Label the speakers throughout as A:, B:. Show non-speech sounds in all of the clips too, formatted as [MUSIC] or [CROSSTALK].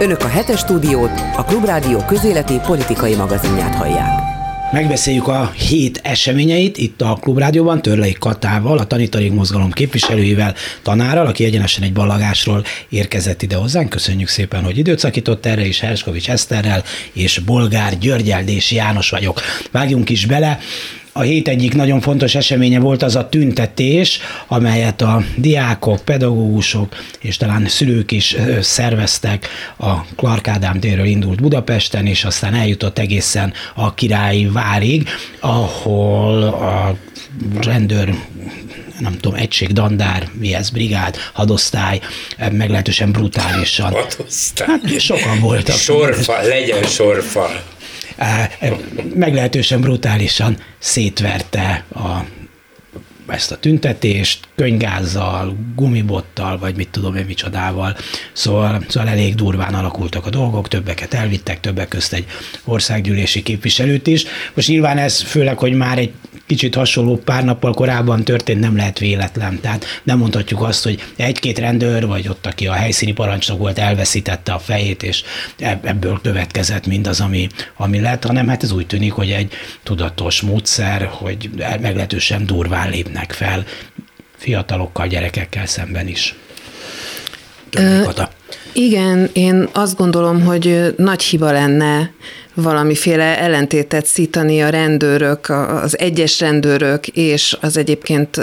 A: Önök a hetes stúdiót, a Klubrádió közéleti politikai magazinját hallják.
B: Megbeszéljük a hét eseményeit itt a Klubrádióban Törlei Katával, a Tanítanék Mozgalom képviselőivel, tanárral, aki egyenesen egy ballagásról érkezett ide hozzánk. Köszönjük szépen, hogy időt szakított erre, és Herskovics Eszterrel és Bolgár Györgyeldés János vagyok. Vágjunk is bele. A hét egyik nagyon fontos eseménye volt az a tüntetés, amelyet a diákok, pedagógusok és talán szülők is szerveztek a Clark Ádám térről indult Budapesten, és aztán eljutott egészen a Királyi Várig, ahol a rendőr nem tudom, egység, dandár, mi ez, brigád, hadosztály, meglehetősen brutálisan.
C: Hadosztály.
B: Hát sokan voltak.
C: Sorfa, legyen sorfa
B: meglehetősen brutálisan szétverte a ezt a tüntetést, könygázzal, gumibottal, vagy mit tudom én micsodával. Szóval, szóval elég durván alakultak a dolgok, többeket elvittek, többek közt egy országgyűlési képviselőt is. Most nyilván ez főleg, hogy már egy kicsit hasonló pár nappal korábban történt, nem lehet véletlen. Tehát nem mondhatjuk azt, hogy egy-két rendőr, vagy ott, aki a helyszíni parancsnok volt, elveszítette a fejét, és ebből következett mindaz, ami, ami lett, hanem hát ez úgy tűnik, hogy egy tudatos módszer, hogy meglehetősen durván lépnek fel fiatalokkal, gyerekekkel szemben is.
D: Ö, igen, én azt gondolom, hogy nagy hiba lenne valamiféle ellentétet szítani a rendőrök, az egyes rendőrök és az egyébként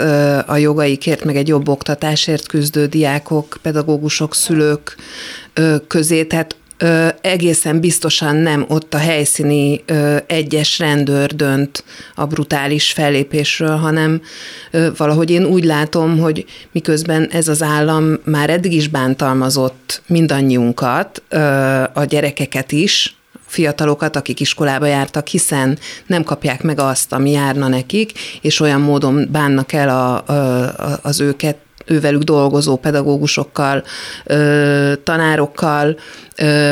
D: a jogaikért, meg egy jobb oktatásért küzdő diákok, pedagógusok, szülők közé. Tehát ö, egészen biztosan nem ott a helyszíni ö, egyes rendőr dönt a brutális fellépésről, hanem ö, valahogy én úgy látom, hogy miközben ez az állam már eddig is bántalmazott mindannyiunkat, ö, a gyerekeket is, fiatalokat, akik iskolába jártak, hiszen nem kapják meg azt, ami járna nekik, és olyan módon bánnak el a, a, az őket ővelük dolgozó pedagógusokkal, tanárokkal,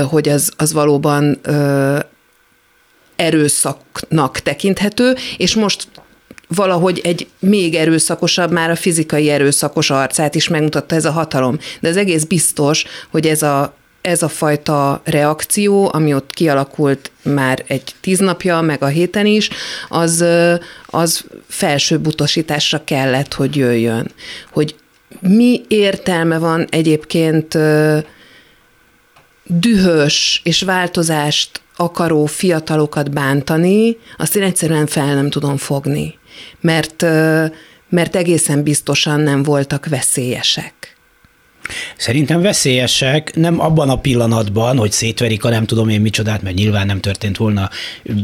D: hogy az, az valóban erőszaknak tekinthető, és most valahogy egy még erőszakosabb, már a fizikai erőszakos arcát is megmutatta ez a hatalom. De az egész biztos, hogy ez a ez a fajta reakció, ami ott kialakult már egy tíz napja, meg a héten is, az, az felsőbb utasításra kellett, hogy jöjjön. Hogy mi értelme van egyébként dühös és változást akaró fiatalokat bántani, azt én egyszerűen fel nem tudom fogni, mert, mert egészen biztosan nem voltak veszélyesek.
B: Szerintem veszélyesek, nem abban a pillanatban, hogy szétverik a nem tudom én micsodát, mert nyilván nem történt volna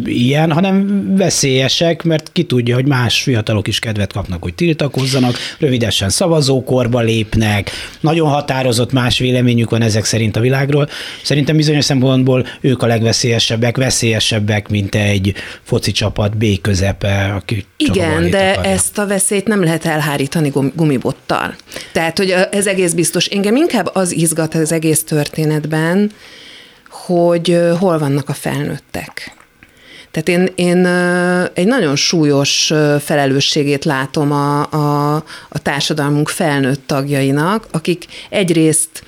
B: ilyen, hanem veszélyesek, mert ki tudja, hogy más fiatalok is kedvet kapnak, hogy tiltakozzanak, rövidesen szavazókorba lépnek, nagyon határozott más véleményük van ezek szerint a világról. Szerintem bizonyos szempontból ők a legveszélyesebbek, veszélyesebbek, mint egy foci csapat B közepe, aki
D: Igen, de akarja. ezt a veszélyt nem lehet elhárítani gumibottal. Tehát, hogy ez egész biztos engem inkább az izgat az egész történetben, hogy hol vannak a felnőttek. Tehát én, én egy nagyon súlyos felelősségét látom a, a, a társadalmunk felnőtt tagjainak, akik egyrészt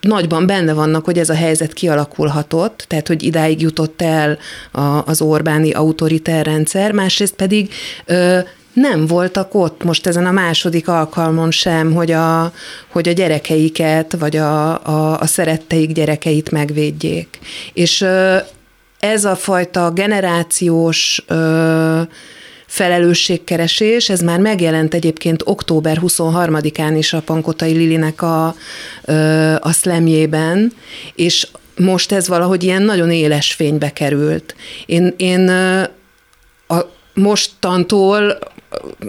D: nagyban benne vannak, hogy ez a helyzet kialakulhatott, tehát hogy idáig jutott el a, az Orbáni autoriter rendszer, másrészt pedig ö, nem voltak ott most ezen a második alkalmon sem, hogy a, hogy a gyerekeiket, vagy a, a, a szeretteik gyerekeit megvédjék. És ez a fajta generációs felelősségkeresés, ez már megjelent egyébként október 23-án is a Pankotai Lilinek a, a szlemjében, és most ez valahogy ilyen nagyon éles fénybe került. Én, én a, mostantól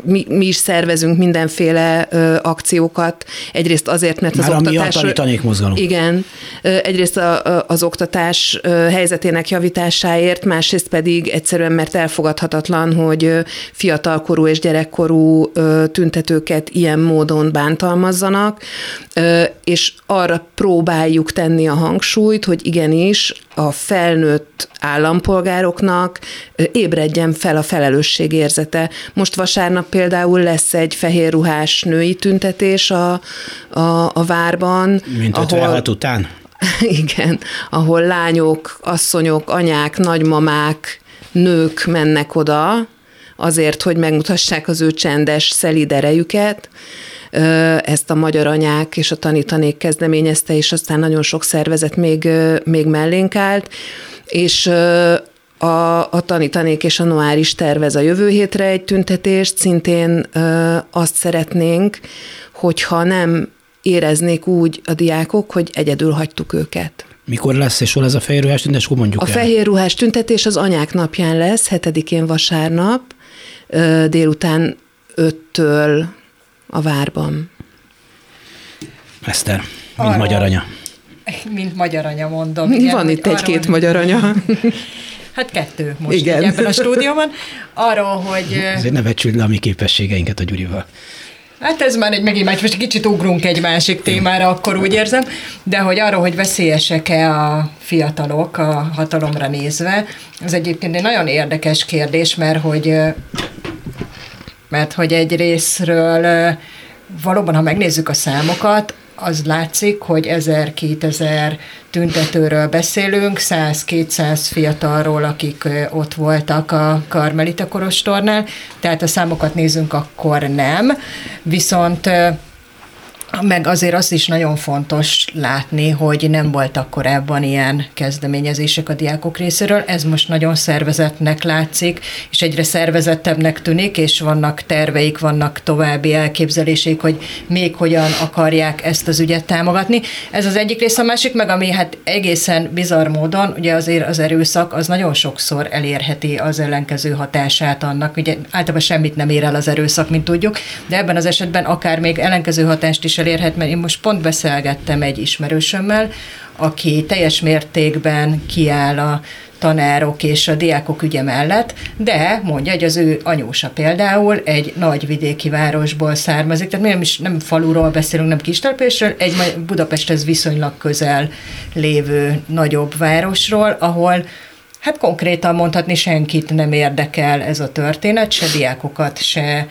D: mi, mi is szervezünk mindenféle ö, akciókat. Egyrészt azért, mert
B: Már
D: az oktatás...
B: Már tanítanék mozgalom.
D: Igen. Egyrészt a, az oktatás helyzetének javításáért, másrészt pedig egyszerűen, mert elfogadhatatlan, hogy fiatalkorú és gyerekkorú tüntetőket ilyen módon bántalmazzanak, és arra próbáljuk tenni a hangsúlyt, hogy igenis a felnőtt állampolgároknak ébredjen fel a felelősségérzete. Most vasárnap például lesz egy fehér ruhás női tüntetés a, a, a várban.
B: Mint 56 ahol, után? [LAUGHS]
D: Igen, ahol lányok, asszonyok, anyák, nagymamák, nők mennek oda, azért, hogy megmutassák az ő csendes, szelid erejüket. Ezt a Magyar Anyák és a Tanítanék kezdeményezte, és aztán nagyon sok szervezet még, még mellénk állt, és a, a Tanítanék és a Noár is tervez a jövő hétre egy tüntetést, szintén azt szeretnénk, hogyha nem éreznék úgy a diákok, hogy egyedül hagytuk őket.
B: Mikor lesz, és hol ez a fehér ruhás tüntetés, akkor mondjuk
D: A el. fehér ruhás tüntetés az anyák napján lesz, hetedikén vasárnap, délután öttől a várban.
B: Eszter, mint Arra, magyar anya. [LAUGHS]
E: Mint magyar anya mondom.
D: Igen, Van itt egy-két magyar anya. [LAUGHS]
E: Hát kettő most Igen. ebben a stúdióban. Arról, hogy...
B: Azért ne becsüld le a mi képességeinket a Gyurival.
E: Hát ez már egy megint más, most kicsit ugrunk egy másik témára, akkor úgy érzem, de hogy arról, hogy veszélyesek-e a fiatalok a hatalomra nézve, az egyébként egy nagyon érdekes kérdés, mert hogy mert hogy egy részről valóban, ha megnézzük a számokat, az látszik, hogy 1000-2000 tüntetőről beszélünk, 100-200 fiatalról, akik ott voltak a Karmelita Korostornál, tehát a számokat nézünk, akkor nem. Viszont meg azért azt is nagyon fontos látni, hogy nem voltak korábban ilyen kezdeményezések a diákok részéről. Ez most nagyon szervezetnek látszik, és egyre szervezettebbnek tűnik, és vannak terveik, vannak további elképzeléseik, hogy még hogyan akarják ezt az ügyet támogatni. Ez az egyik rész, a másik meg, ami hát egészen bizarr módon, ugye azért az erőszak az nagyon sokszor elérheti az ellenkező hatását annak. Ugye általában semmit nem ér el az erőszak, mint tudjuk, de ebben az esetben akár még ellenkező hatást is elérhet, mert én most pont beszélgettem egy ismerősömmel, aki teljes mértékben kiáll a tanárok és a diákok ügye mellett, de mondja, hogy az ő anyósa például egy nagy vidéki városból származik, tehát nem is nem faluról beszélünk, nem kistelepésről, egy Budapesthez viszonylag közel lévő nagyobb városról, ahol Hát konkrétan mondhatni senkit nem érdekel ez a történet, se diákokat, se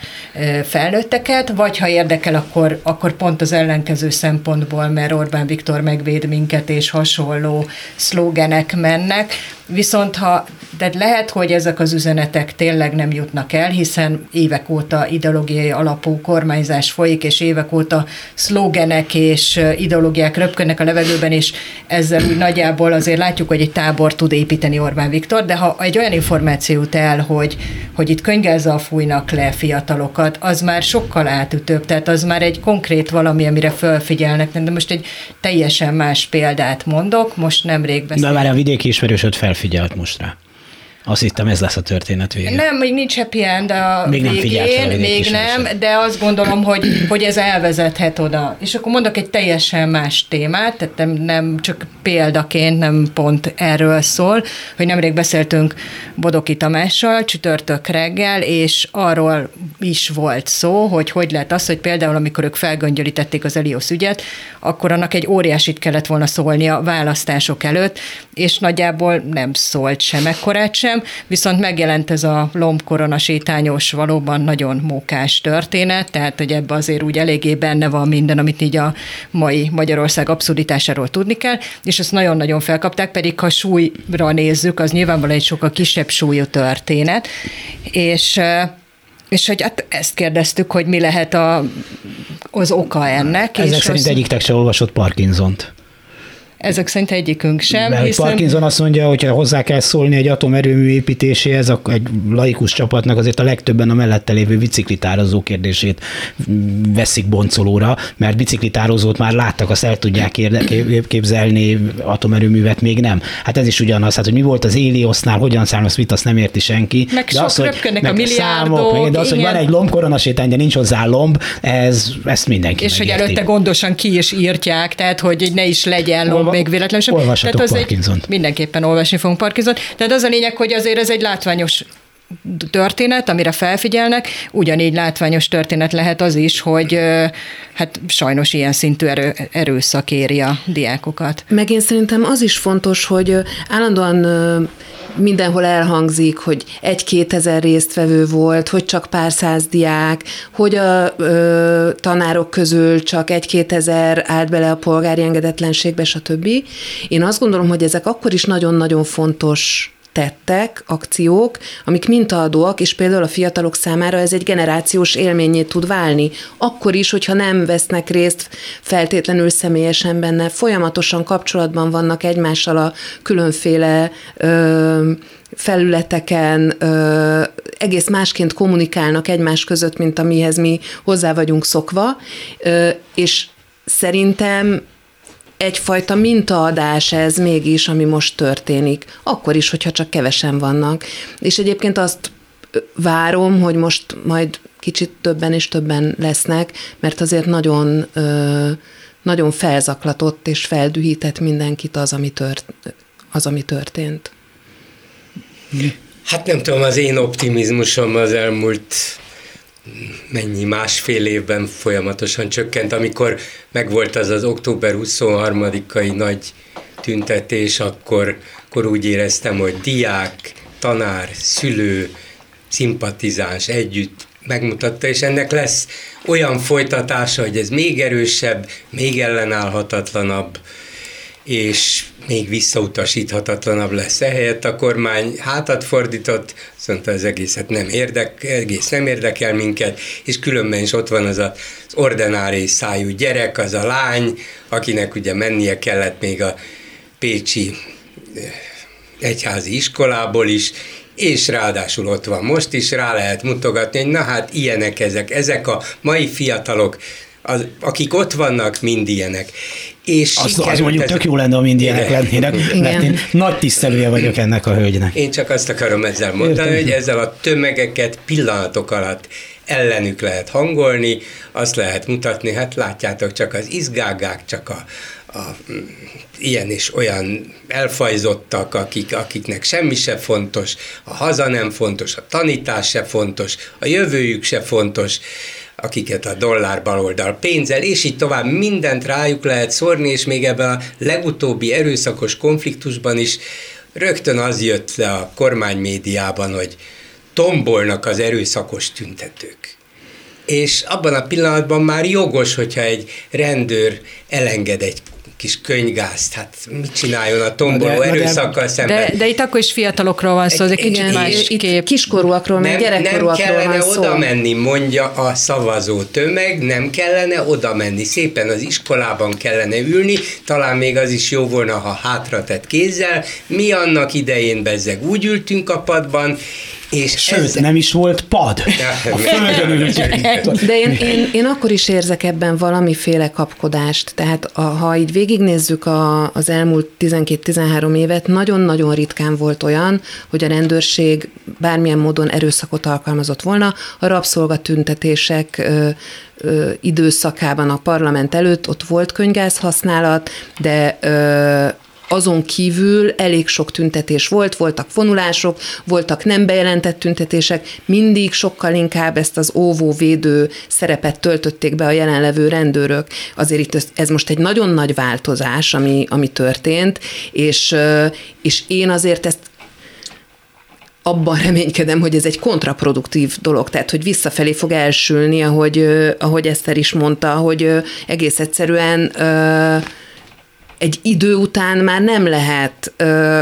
E: felnőtteket, vagy ha érdekel, akkor, akkor pont az ellenkező szempontból, mert Orbán Viktor megvéd minket, és hasonló szlógenek mennek. Viszont ha, de lehet, hogy ezek az üzenetek tényleg nem jutnak el, hiszen évek óta ideológiai alapú kormányzás folyik, és évek óta szlógenek és ideológiák röpködnek a levegőben, és ezzel úgy nagyjából azért látjuk, hogy egy tábor tud építeni Orbán Viktor, de ha egy olyan információt el, hogy, hogy itt könygázzal fújnak le fiatalokat, az már sokkal átütőbb, tehát az már egy konkrét valami, amire felfigyelnek. De most egy teljesen más példát mondok, most nemrég
B: beszéltem. De már a vidéki ismerősöd felfigyelt most rá. Azt hittem, ez lesz a történet vége.
E: Nem, még nincs happy end a még végén, nem még nem, de azt gondolom, hogy, hogy ez elvezethet oda. És akkor mondok egy teljesen más témát, tehát nem, nem csak példaként, nem pont erről szól, hogy nemrég beszéltünk Bodoki Tamással csütörtök reggel, és arról is volt szó, hogy hogy lehet az, hogy például amikor ők felgöngyölítették az Elios ügyet, akkor annak egy óriásit kellett volna szólni a választások előtt, és nagyjából nem szólt sem ekkorát sem, sem, viszont megjelent ez a lombkorona sétányos, valóban nagyon mókás történet, tehát hogy ebbe azért úgy eléggé benne van minden, amit így a mai Magyarország abszurditásáról tudni kell, és ezt nagyon-nagyon felkapták, pedig ha súlyra nézzük, az nyilvánvalóan egy sokkal kisebb súlyú történet, és és hogy hát ezt kérdeztük, hogy mi lehet a, az oka ennek.
B: Ezek
E: és
B: szerint az... egyiktek se olvasott Parkinsont.
E: Ezek szerint egyikünk sem.
B: Mert hiszen... Parkinson azt mondja, hogy ha hozzá kell szólni egy atomerőmű építéséhez, egy laikus csapatnak azért a legtöbben a mellette lévő biciklitározó kérdését veszik boncolóra, mert biciklitározót már láttak, azt el tudják képzelni, atomerőművet még nem. Hát ez is ugyanaz, hát hogy mi volt az Éliosznál, hogyan származ, mit, azt nem érti senki.
E: Meg de az, hogy, meg a milliárdok. Számok,
B: de az, hogy van egy lombkoronasétány, de nincs hozzá lomb, ez, ezt mindenki
E: És megérti. hogy előtte gondosan ki is írtják, tehát hogy ne is legyen lomb még véletlenül sem.
B: Olvassatok Tehát az Parkinson-t.
E: Egy, mindenképpen olvasni fogunk Parkinson. Tehát az a lényeg, hogy azért ez egy látványos történet, amire felfigyelnek, ugyanígy látványos történet lehet az is, hogy hát sajnos ilyen szintű erő, erőszak éri a diákokat.
D: Meg én szerintem az is fontos, hogy állandóan mindenhol elhangzik, hogy egy-két ezer résztvevő volt, hogy csak pár száz diák, hogy a ö, tanárok közül csak egy-két ezer állt bele a polgári engedetlenségbe, stb. Én azt gondolom, hogy ezek akkor is nagyon-nagyon fontos tettek, akciók, amik mintaadóak, és például a fiatalok számára ez egy generációs élményét tud válni. Akkor is, hogyha nem vesznek részt feltétlenül személyesen benne, folyamatosan kapcsolatban vannak egymással a különféle ö, felületeken ö, egész másként kommunikálnak egymás között, mint amihez mi hozzá vagyunk szokva, ö, és szerintem egyfajta mintaadás ez mégis, ami most történik, akkor is, hogyha csak kevesen vannak. És egyébként azt várom, hogy most majd kicsit többen és többen lesznek, mert azért nagyon, nagyon felzaklatott és feldühített mindenkit az, ami, tört, az, ami történt.
C: Hát nem tudom, az én optimizmusom az elmúlt mennyi másfél évben folyamatosan csökkent, amikor megvolt az az október 23-ai nagy tüntetés, akkor, akkor úgy éreztem, hogy diák, tanár, szülő, szimpatizáns együtt megmutatta, és ennek lesz olyan folytatása, hogy ez még erősebb, még ellenállhatatlanabb, és még visszautasíthatatlanabb lesz. Ehelyett a kormány hátat fordított, azt mondta, az egészet nem érdek, egész nem érdekel minket, és különben is ott van az az ordinári szájú gyerek, az a lány, akinek ugye mennie kellett még a Pécsi eh, egyházi iskolából is, és ráadásul ott van most is, rá lehet mutogatni, hogy na hát ilyenek ezek, ezek a mai fiatalok, az, akik ott vannak, mind ilyenek.
B: És az, az mondjuk ez... tök jó lenne, ha mind ilyenek lennének, mert én nagy tisztelője vagyok ennek a hölgynek.
C: Én csak azt akarom ezzel mondani, Értem. hogy ezzel a tömegeket pillanatok alatt ellenük lehet hangolni, azt lehet mutatni, hát látjátok, csak az izgágák, csak a, a, ilyen és olyan elfajzottak, akik, akiknek semmi se fontos, a haza nem fontos, a tanítás se fontos, a jövőjük se fontos, akiket a dollár baloldal pénzzel, és így tovább mindent rájuk lehet szórni, és még ebben a legutóbbi erőszakos konfliktusban is rögtön az jött le a kormánymédiában, hogy tombolnak az erőszakos tüntetők. És abban a pillanatban már jogos, hogyha egy rendőr elenged egy kis könygázt, hát mit csináljon a tomboló erőszakkal szemben?
E: De, de itt akkor is fiatalokról van szó, ez egy kicsit más kép.
D: Kiskorúakról, meg gyerekkorúakról
C: Nem kellene
D: van szó.
C: oda menni, mondja a szavazó tömeg, nem kellene oda menni. Szépen az iskolában kellene ülni, talán még az is jó volna, ha hátratett kézzel. Mi annak idején bezzeg úgy ültünk a padban, és
B: Sőt, ez... nem is volt pad. A földön [LAUGHS]
D: De én, én, én akkor is érzek ebben valamiféle kapkodást. Tehát a, ha így végignézzük a, az elmúlt 12-13 évet, nagyon-nagyon ritkán volt olyan, hogy a rendőrség bármilyen módon erőszakot alkalmazott volna. A rabszolgatüntetések ö, ö, időszakában a parlament előtt ott volt könygáz használat, de ö, azon kívül elég sok tüntetés volt, voltak vonulások, voltak nem bejelentett tüntetések, mindig sokkal inkább ezt az óvó-védő szerepet töltötték be a jelenlevő rendőrök. Azért itt ez most egy nagyon nagy változás, ami, ami történt, és, és én azért ezt abban reménykedem, hogy ez egy kontraproduktív dolog, tehát hogy visszafelé fog elsülni, ahogy, ahogy Eszter is mondta, hogy egész egyszerűen egy idő után már nem lehet ö,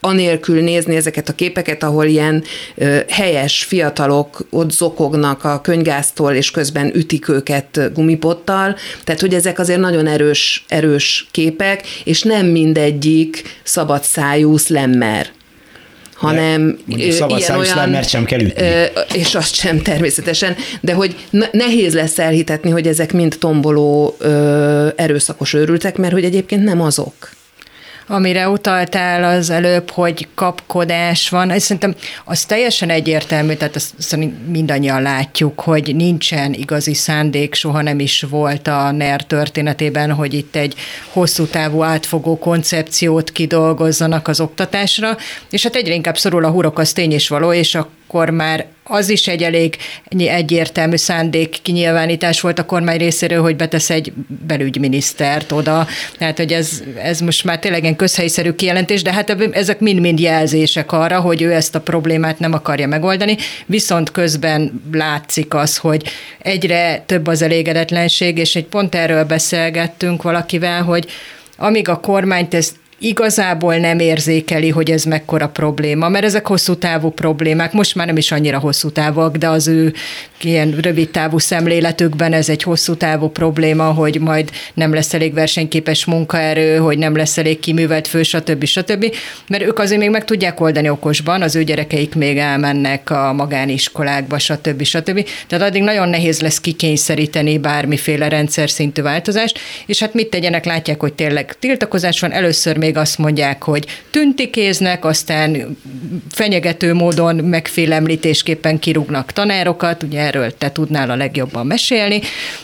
D: anélkül nézni ezeket a képeket, ahol ilyen ö, helyes fiatalok ott zokognak a könygásztól, és közben ütik őket gumipottal. Tehát, hogy ezek azért nagyon erős, erős képek, és nem mindegyik szabadszájú szlemmer hanem
B: ilyen olyan... mert sem kell ütni.
D: És azt sem természetesen, de hogy nehéz lesz elhitetni, hogy ezek mind tomboló erőszakos őrültek, mert hogy egyébként nem azok
E: amire utaltál az előbb, hogy kapkodás van, és szerintem az teljesen egyértelmű, tehát azt szerintem mindannyian látjuk, hogy nincsen igazi szándék, soha nem is volt a NER történetében, hogy itt egy hosszú távú átfogó koncepciót kidolgozzanak az oktatásra, és hát egyre inkább szorul a hurok, az tény és való, és akkor már az is egy elég egyértelmű szándék kinyilvánítás volt a kormány részéről, hogy betesz egy belügyminisztert oda. Tehát, hogy ez, ez most már tényleg egy közhelyszerű kijelentés, de hát ezek mind-mind jelzések arra, hogy ő ezt a problémát nem akarja megoldani, viszont közben látszik az, hogy egyre több az elégedetlenség, és egy pont erről beszélgettünk valakivel, hogy amíg a kormányt ezt igazából nem érzékeli, hogy ez mekkora probléma, mert ezek hosszú távú problémák, most már nem is annyira hosszú távok, de az ő ilyen rövid távú szemléletükben ez egy hosszú távú probléma, hogy majd nem lesz elég versenyképes munkaerő, hogy nem lesz elég kiművelt fő, stb. stb. Mert ők azért még meg tudják oldani okosban, az ő gyerekeik még elmennek a magániskolákba, stb. stb. Tehát addig nagyon nehéz lesz kikényszeríteni bármiféle rendszer szintű változást, és hát mit tegyenek, látják, hogy tényleg tiltakozás van, először még azt mondják, hogy tüntikéznek, aztán fenyegető módon megfélemlítésképpen kirúgnak tanárokat, ugye erről te tudnál a legjobban mesélni,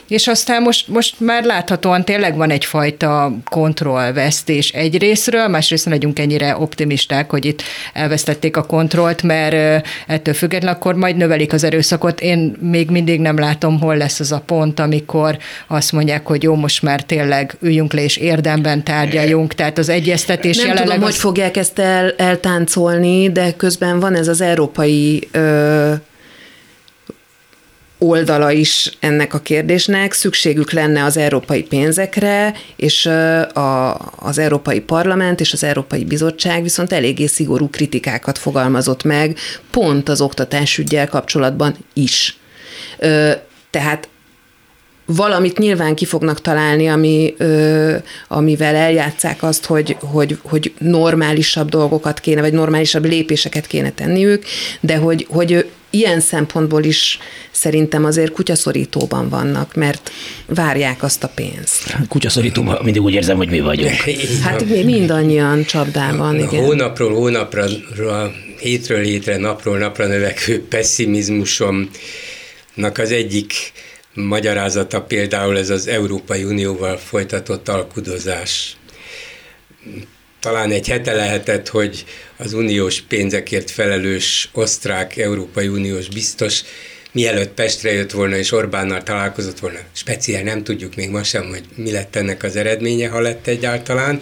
E: és aztán most, most már láthatóan tényleg van egyfajta kontrollvesztés egy részről, másrészt legyünk ennyire optimisták, hogy itt elvesztették a kontrollt, mert ettől függetlenül akkor majd növelik az erőszakot. Én még mindig nem látom, hol lesz az a pont, amikor azt mondják, hogy jó, most már tényleg üljünk le és érdemben tárgyaljunk, tehát az egyeztetés
D: Nem
E: jelenleg...
D: tudom, az... hogy fogják ezt el, eltáncolni, de közben van ez az európai ö, oldala is ennek a kérdésnek. Szükségük lenne az európai pénzekre, és a, az Európai Parlament és az Európai Bizottság viszont eléggé szigorú kritikákat fogalmazott meg, pont az oktatásügyel kapcsolatban is. Tehát valamit nyilván ki fognak találni, ami, ö, amivel eljátszák azt, hogy, hogy, hogy normálisabb dolgokat kéne, vagy normálisabb lépéseket kéne tenniük, de hogy, hogy ilyen szempontból is szerintem azért kutyaszorítóban vannak, mert várják azt a pénzt.
B: Kutyaszorítóban mindig úgy érzem, hogy mi vagyunk. [LAUGHS]
D: Hát mi mindannyian csapdában, igen.
C: Hónapról hónapra, hétről hétre, napról napra növekvő pessimizmusomnak az egyik magyarázata például ez az Európai Unióval folytatott alkudozás. Talán egy hete lehetett, hogy az uniós pénzekért felelős osztrák Európai Uniós biztos mielőtt Pestre jött volna és Orbánnal találkozott volna, speciál nem tudjuk még ma sem, hogy mi lett ennek az eredménye, ha lett egyáltalán,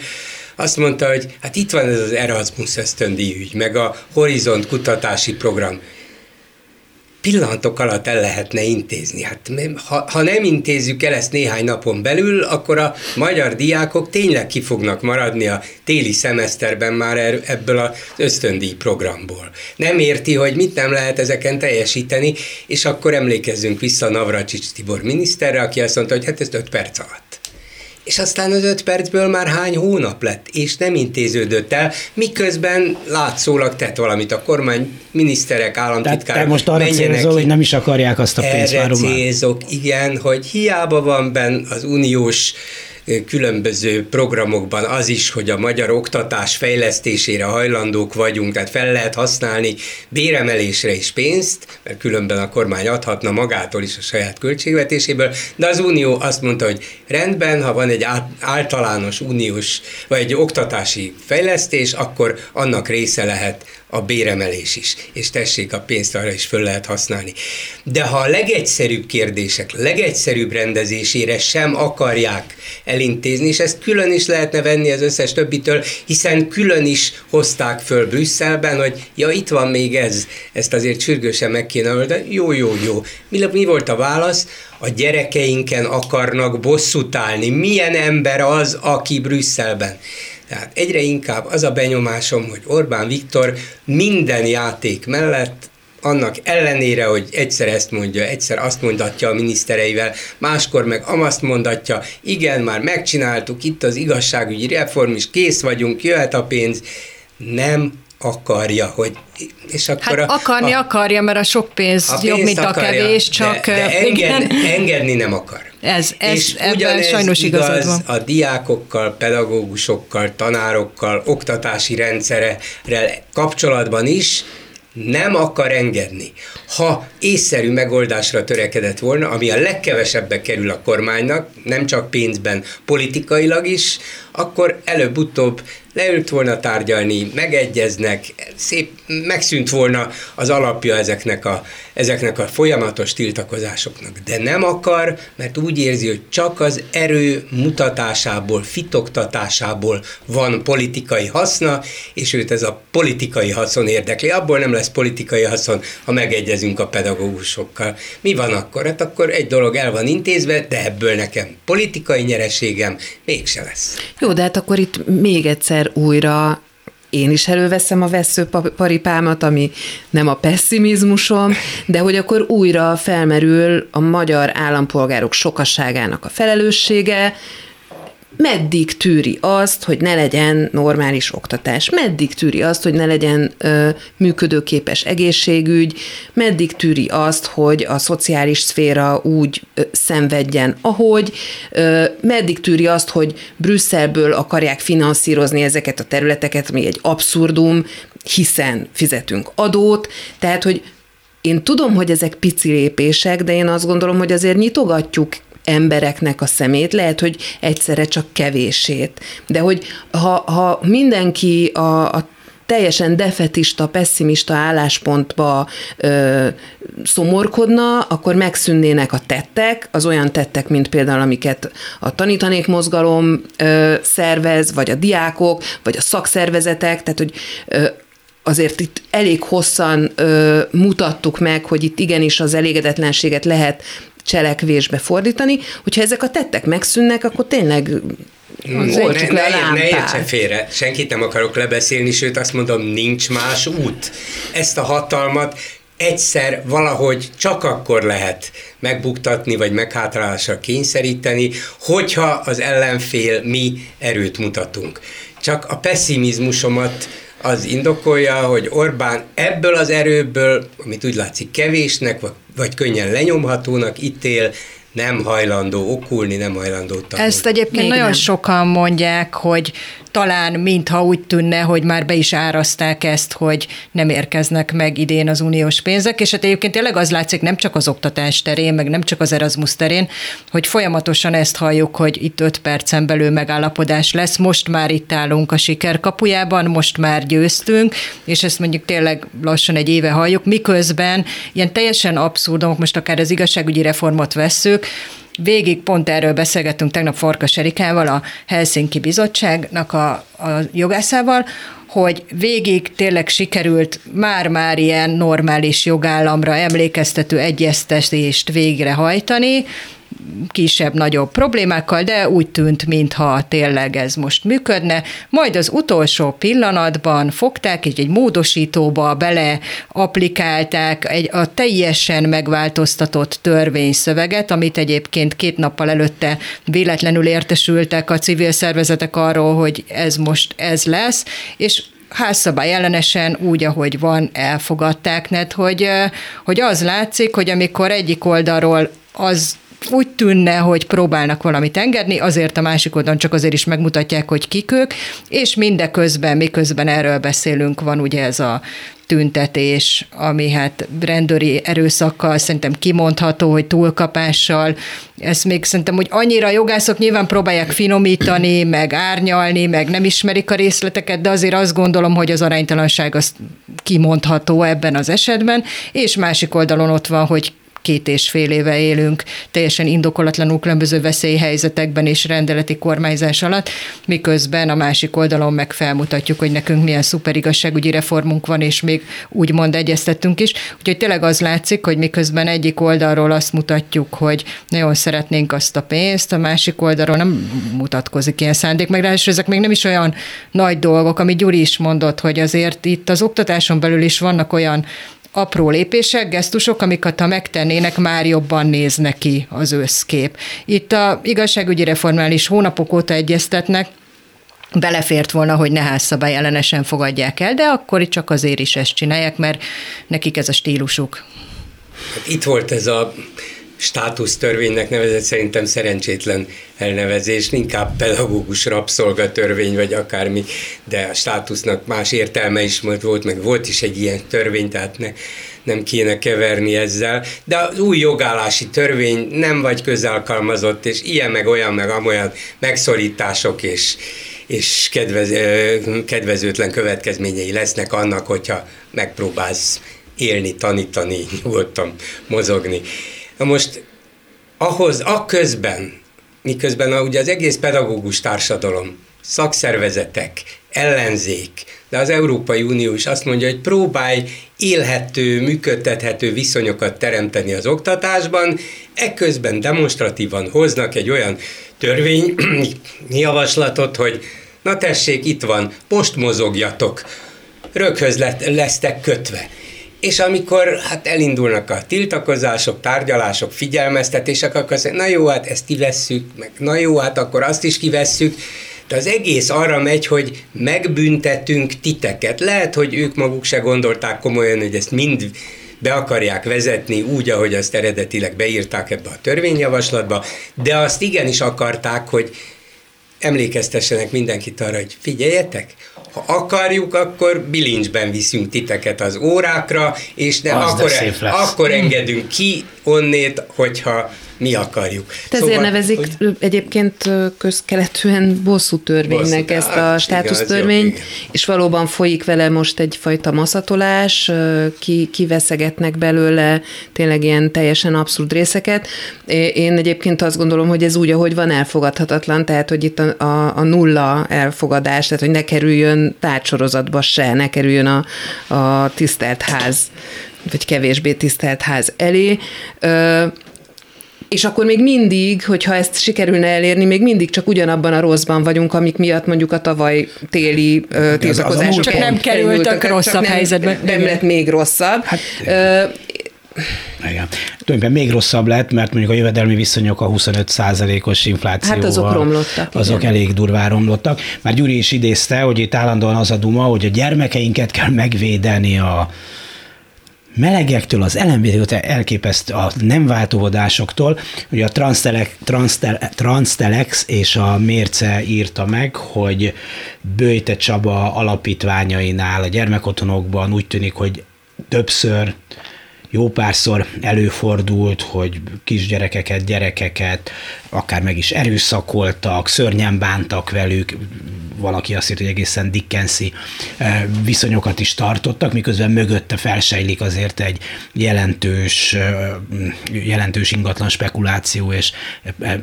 C: azt mondta, hogy hát itt van ez az Erasmus ösztöndi ügy, meg a Horizont kutatási program pillanatok alatt el lehetne intézni. Hát ha, ha nem intézzük el ezt néhány napon belül, akkor a magyar diákok tényleg ki fognak maradni a téli szemeszterben már er, ebből az ösztöndíj programból. Nem érti, hogy mit nem lehet ezeken teljesíteni, és akkor emlékezzünk vissza Navracsics Tibor miniszterre, aki azt mondta, hogy hát ez öt perc alatt és aztán az öt percből már hány hónap lett, és nem intéződött el, miközben látszólag tett valamit a kormány, miniszterek, államtitkárok.
B: Tehát te most arra célzol, hogy nem is akarják azt a pénzt
C: Erre célzok, igen, hogy hiába van benne az uniós különböző programokban az is, hogy a magyar oktatás fejlesztésére hajlandók vagyunk, tehát fel lehet használni béremelésre is pénzt, mert különben a kormány adhatna magától is a saját költségvetéséből, de az Unió azt mondta, hogy rendben, ha van egy általános uniós, vagy egy oktatási fejlesztés, akkor annak része lehet a béremelés is, és tessék, a pénzt arra is föl lehet használni. De ha a legegyszerűbb kérdések, legegyszerűbb rendezésére sem akarják elintézni, és ezt külön is lehetne venni az összes többitől, hiszen külön is hozták föl Brüsszelben, hogy ja, itt van még ez, ezt azért sürgősen meg kéne oldani. Jó, jó, jó. Mi, mi volt a válasz? A gyerekeinken akarnak bosszút állni. Milyen ember az, aki Brüsszelben? Tehát egyre inkább az a benyomásom, hogy Orbán Viktor minden játék mellett annak ellenére, hogy egyszer ezt mondja, egyszer azt mondatja a minisztereivel, máskor meg amazt mondatja, igen, már megcsináltuk, itt az igazságügyi reform is, kész vagyunk, jöhet a pénz, nem akarja, hogy
E: és akkor hát a, akarni a, akarja, mert a sok pénz a jobb, mint akarja, a kevés, csak
C: de, de enged, engedni nem akar.
E: Ez, ez és ebben sajnos igaz van.
C: a diákokkal, pedagógusokkal, tanárokkal, oktatási rendszerrel kapcsolatban is, nem akar engedni. Ha észszerű megoldásra törekedett volna, ami a legkevesebbe kerül a kormánynak, nem csak pénzben, politikailag is, akkor előbb-utóbb leült volna tárgyalni, megegyeznek, szép, megszűnt volna az alapja ezeknek a, ezeknek a folyamatos tiltakozásoknak. De nem akar, mert úgy érzi, hogy csak az erő mutatásából, fitoktatásából van politikai haszna, és őt ez a politikai haszon érdekli. Abból nem lesz politikai haszon, ha megegyezünk a pedagógusokkal. Mi van akkor? Hát akkor egy dolog el van intézve, de ebből nekem politikai nyereségem mégse lesz.
D: Jó, de hát akkor itt még egyszer újra én is előveszem a veszőparipámat, ami nem a pessimizmusom, de hogy akkor újra felmerül a magyar állampolgárok sokasságának a felelőssége, meddig tűri azt, hogy ne legyen normális oktatás, meddig tűri azt, hogy ne legyen ö, működőképes egészségügy, meddig tűri azt, hogy a szociális szféra úgy ö, szenvedjen, ahogy, ö, meddig tűri azt, hogy Brüsszelből akarják finanszírozni ezeket a területeket, ami egy abszurdum, hiszen fizetünk adót, tehát, hogy én tudom, hogy ezek pici lépések, de én azt gondolom, hogy azért nyitogatjuk embereknek a szemét, lehet, hogy egyszerre csak kevését. De hogy ha, ha mindenki a, a teljesen defetista, pessimista álláspontba ö, szomorkodna, akkor megszűnnének a tettek, az olyan tettek, mint például amiket a tanítanék mozgalom ö, szervez, vagy a diákok, vagy a szakszervezetek, tehát hogy ö, azért itt elég hosszan ö, mutattuk meg, hogy itt igenis az elégedetlenséget lehet cselekvésbe fordítani, hogyha ezek a tettek megszűnnek, akkor tényleg
C: ne, ne, ne értse félre, senkit nem akarok lebeszélni, sőt azt mondom, nincs más út. Ezt a hatalmat egyszer valahogy csak akkor lehet megbuktatni, vagy meghátrálásra kényszeríteni, hogyha az ellenfél mi erőt mutatunk. Csak a pessimizmusomat az indokolja, hogy Orbán ebből az erőből, amit úgy látszik kevésnek, vagy, vagy könnyen lenyomhatónak ítél, nem hajlandó okulni, nem hajlandó tanulni.
E: Ezt egyébként Még nagyon nem. sokan mondják, hogy talán mintha úgy tűnne, hogy már be is áraszták ezt, hogy nem érkeznek meg idén az uniós pénzek, és hát egyébként tényleg az látszik nem csak az oktatás terén, meg nem csak az Erasmus terén, hogy folyamatosan ezt halljuk, hogy itt öt percen belül megállapodás lesz, most már itt állunk a siker kapujában, most már győztünk, és ezt mondjuk tényleg lassan egy éve halljuk, miközben ilyen teljesen abszurdumok, most akár az igazságügyi reformot vesszük, Végig pont erről beszélgettünk tegnap Farkas Erikával, a Helsinki Bizottságnak a, a jogászával, hogy végig tényleg sikerült már-már ilyen normális jogállamra emlékeztető egyeztetést végrehajtani, kisebb-nagyobb problémákkal, de úgy tűnt, mintha tényleg ez most működne. Majd az utolsó pillanatban fogták, egy, egy módosítóba bele applikálták egy, a teljesen megváltoztatott törvényszöveget, amit egyébként két nappal előtte véletlenül értesültek a civil szervezetek arról, hogy ez most ez lesz, és házszabály ellenesen úgy, ahogy van, elfogadták, net, hogy, hogy az látszik, hogy amikor egyik oldalról az úgy tűnne, hogy próbálnak valamit engedni, azért a másik oldalon csak azért is megmutatják, hogy kik ők, és mindeközben, miközben erről beszélünk, van ugye ez a tüntetés, ami hát rendőri erőszakkal szerintem kimondható, hogy túlkapással. Ez még szerintem, hogy annyira jogászok nyilván próbálják finomítani, meg árnyalni, meg nem ismerik a részleteket, de azért azt gondolom, hogy az aránytalanság az kimondható ebben az esetben, és másik oldalon ott van, hogy két és fél éve élünk teljesen indokolatlanul különböző veszélyhelyzetekben és rendeleti kormányzás alatt, miközben a másik oldalon meg felmutatjuk, hogy nekünk milyen szuper igazságügyi reformunk van, és még úgymond egyeztettünk is. Úgyhogy tényleg az látszik, hogy miközben egyik oldalról azt mutatjuk, hogy nagyon szeretnénk azt a pénzt, a másik oldalról nem mutatkozik ilyen szándék, meg ráadásul ezek még nem is olyan nagy dolgok, ami Gyuri is mondott, hogy azért itt az oktatáson belül is vannak olyan apró lépések, gesztusok, amiket ha megtennének, már jobban néz neki az összkép. Itt a igazságügyi reformnál is hónapok óta egyeztetnek, belefért volna, hogy ne házszabály ellenesen fogadják el, de akkor csak azért is ezt csinálják, mert nekik ez a stílusuk.
C: Hát itt volt ez a státusztörvénynek nevezett szerintem szerencsétlen elnevezés, inkább pedagógus rabszolgatörvény, vagy akármi, de a státusznak más értelme is volt, meg volt is egy ilyen törvény, tehát ne, nem kéne keverni ezzel, de az új jogállási törvény nem vagy közalkalmazott, és ilyen meg olyan meg amolyan megszorítások és, és kedvez, kedvezőtlen következményei lesznek annak, hogyha megpróbálsz élni, tanítani, nyugodtan mozogni. Na most ahhoz, a közben, miközben ugye az egész pedagógus társadalom, szakszervezetek, ellenzék, de az Európai Unió is azt mondja, hogy próbálj élhető, működtethető viszonyokat teremteni az oktatásban, ekközben demonstratívan hoznak egy olyan törvényjavaslatot, [CLEARS THROAT] hogy na tessék, itt van, most mozogjatok, röghöz lesztek kötve. És amikor hát elindulnak a tiltakozások, tárgyalások, figyelmeztetések, akkor azt na jó, hát ezt kivesszük, meg na jó, hát akkor azt is kivesszük, de az egész arra megy, hogy megbüntetünk titeket. Lehet, hogy ők maguk se gondolták komolyan, hogy ezt mind be akarják vezetni úgy, ahogy azt eredetileg beírták ebbe a törvényjavaslatba, de azt igenis akarták, hogy emlékeztessenek mindenkit arra, hogy figyeljetek, ha akarjuk, akkor bilincsben viszünk titeket az órákra, és de az akkor, de akkor engedünk ki onnét, hogyha mi akarjuk.
D: Ezért szóval, nevezik hogy... egyébként közkeletűen bosszú törvénynek bosszú, ezt a hát, státusztörvényt, és valóban folyik vele most egyfajta maszatolás, ki, kiveszegetnek belőle tényleg ilyen teljesen abszurd részeket. Én egyébként azt gondolom, hogy ez úgy, ahogy van, elfogadhatatlan, tehát, hogy itt a, a, a nulla elfogadás, tehát, hogy ne kerüljön tárcsorozatba se, ne kerüljön a, a tisztelt ház vagy kevésbé tisztelt ház elé. És akkor még mindig, hogyha ezt sikerülne elérni, még mindig csak ugyanabban a rosszban vagyunk, amik miatt mondjuk a tavaly téli tiltakozások
E: Csak nem kerültek rosszabb nem, helyzetbe.
D: Nem lett még rosszabb. Hát,
B: igen. Tulajdonképpen még rosszabb lett, mert mondjuk a jövedelmi viszonyok a 25 os inflációval.
D: Hát azok romlottak.
B: Azok igen. elég durván romlottak. Már Gyuri is idézte, hogy itt állandóan az a duma, hogy a gyermekeinket kell megvédeni a, melegektől, az LMB-től elképeszt a nem váltóvodásoktól, ugye a Transtelex, Transtelex és a Mérce írta meg, hogy Bőjte Csaba alapítványainál, a gyermekotthonokban úgy tűnik, hogy többször jó párszor előfordult, hogy kisgyerekeket, gyerekeket akár meg is erőszakoltak, szörnyen bántak velük, valaki azt írta, hogy egészen Dickensi eh, viszonyokat is tartottak, miközben mögötte felsejlik azért egy jelentős, eh, jelentős ingatlan spekuláció és eh,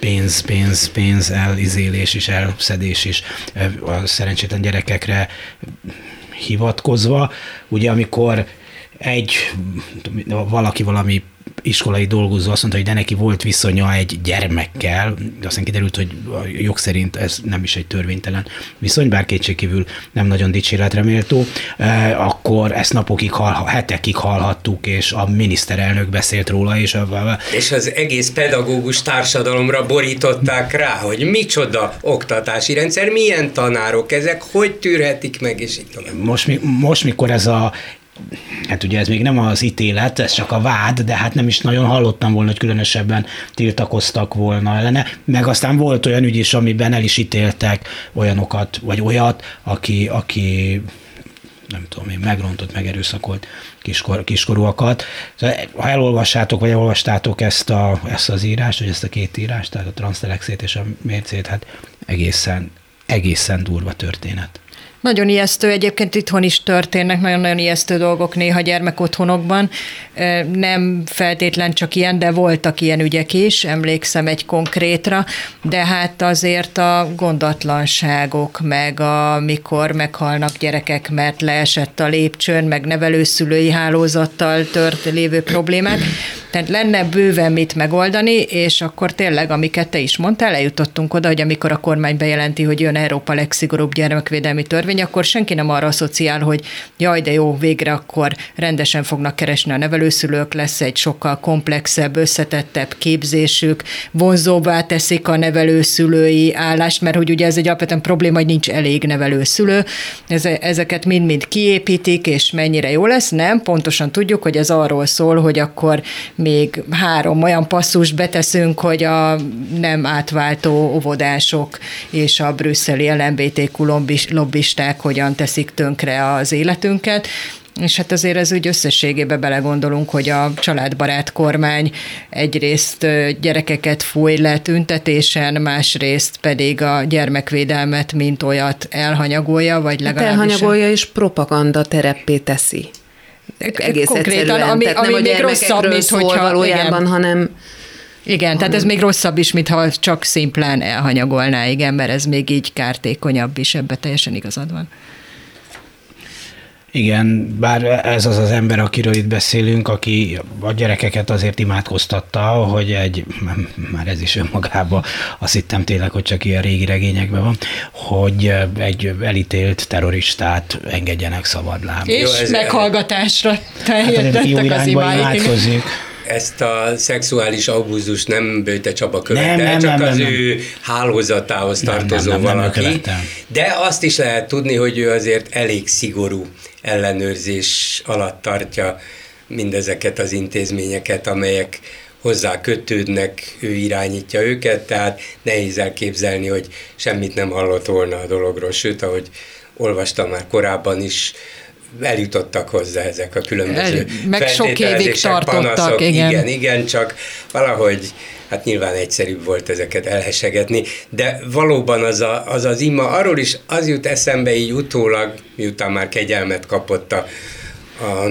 B: pénz, pénz, pénz elizélés és elszedés is a szerencsétlen gyerekekre hivatkozva. Ugye amikor egy, valaki valami iskolai dolgozó azt mondta, hogy de neki volt viszonya egy gyermekkel, aztán kiderült, hogy a jog szerint ez nem is egy törvénytelen viszony, bár kétségkívül nem nagyon dicséretre méltó, eh, akkor ezt napokig, hall, hetekig hallhattuk, és a miniszterelnök beszélt róla, és a...
C: És az egész pedagógus társadalomra borították rá, hogy micsoda oktatási rendszer, milyen tanárok ezek, hogy tűrhetik meg, és így
B: Most, most, mikor ez a hát ugye ez még nem az ítélet, ez csak a vád, de hát nem is nagyon hallottam volna, hogy különösebben tiltakoztak volna ellene, meg aztán volt olyan ügy is, amiben el is ítéltek olyanokat, vagy olyat, aki, aki nem tudom én, megrontott, megerőszakolt kiskor, kiskorúakat. Szóval, ha elolvassátok, vagy elolvastátok ezt, a, ezt az írást, vagy ezt a két írást, tehát a Transtelexét és a mércét, hát egészen, egészen durva történet.
E: Nagyon ijesztő, egyébként itthon is történnek nagyon-nagyon ijesztő dolgok néha gyermekotthonokban. Nem feltétlen csak ilyen, de voltak ilyen ügyek is, emlékszem egy konkrétra, de hát azért a gondatlanságok, meg amikor meghalnak gyerekek, mert leesett a lépcsőn, meg nevelőszülői hálózattal tört lévő problémák, tehát lenne bőven mit megoldani, és akkor tényleg, amiket te is mondtál, eljutottunk oda, hogy amikor a kormány bejelenti, hogy jön Európa legszigorúbb gyermekvédelmi törvény, akkor senki nem arra asszociál, hogy jaj, de jó, végre akkor rendesen fognak keresni a nevelőszülők, lesz egy sokkal komplexebb, összetettebb képzésük, vonzóbbá teszik a nevelőszülői állást, mert hogy ugye ez egy alapvetően probléma, hogy nincs elég nevelőszülő, ezeket mind-mind kiépítik, és mennyire jó lesz, nem, pontosan tudjuk, hogy ez arról szól, hogy akkor még három olyan passzust beteszünk, hogy a nem átváltó óvodások és a brüsszeli LMBTQ lobbisták hogyan teszik tönkre az életünket, és hát azért ez úgy összességébe belegondolunk, hogy a családbarát kormány egyrészt gyerekeket fúj le tüntetésen, másrészt pedig a gyermekvédelmet, mint olyat elhanyagolja, vagy hát legalábbis...
D: Hát elhanyagolja és propaganda tereppé teszi. Egész Konkrétan, egyszerűen.
E: ami, Tehát ami nem még rosszabb, mint hogyha...
D: valójában, igen. hanem
E: igen, tehát ez még rosszabb is, mintha csak szimplán elhanyagolná, igen, mert ez még így kártékonyabb is, ebbe teljesen igazad van.
B: Igen, bár ez az az ember, akiről itt beszélünk, aki a gyerekeket azért imádkoztatta, hogy egy, már ez is önmagában, azt hittem tényleg, hogy csak ilyen régi regényekben van, hogy egy elítélt terroristát engedjenek szabadlábra.
E: És Jó, ez meghallgatásra
B: teljesítettek hát, az imáik
C: ezt a szexuális abúzus nem Bőte Csaba követte, nem, nem, csak nem, az nem, ő hálózatához tartozó nem, nem, valaki. Nem, nem de azt is lehet tudni, hogy ő azért elég szigorú ellenőrzés alatt tartja mindezeket az intézményeket, amelyek hozzá kötődnek, ő irányítja őket, tehát nehéz elképzelni, hogy semmit nem hallott volna a dologról, sőt, ahogy olvastam már korábban is, eljutottak hozzá ezek a különböző
E: El, Meg sok évig tartottak, panaszok.
C: igen. Igen, igen, csak valahogy hát nyilván egyszerűbb volt ezeket elhesegetni, de valóban az, a, az az ima, arról is az jut eszembe így utólag, miután már kegyelmet kapott a, a,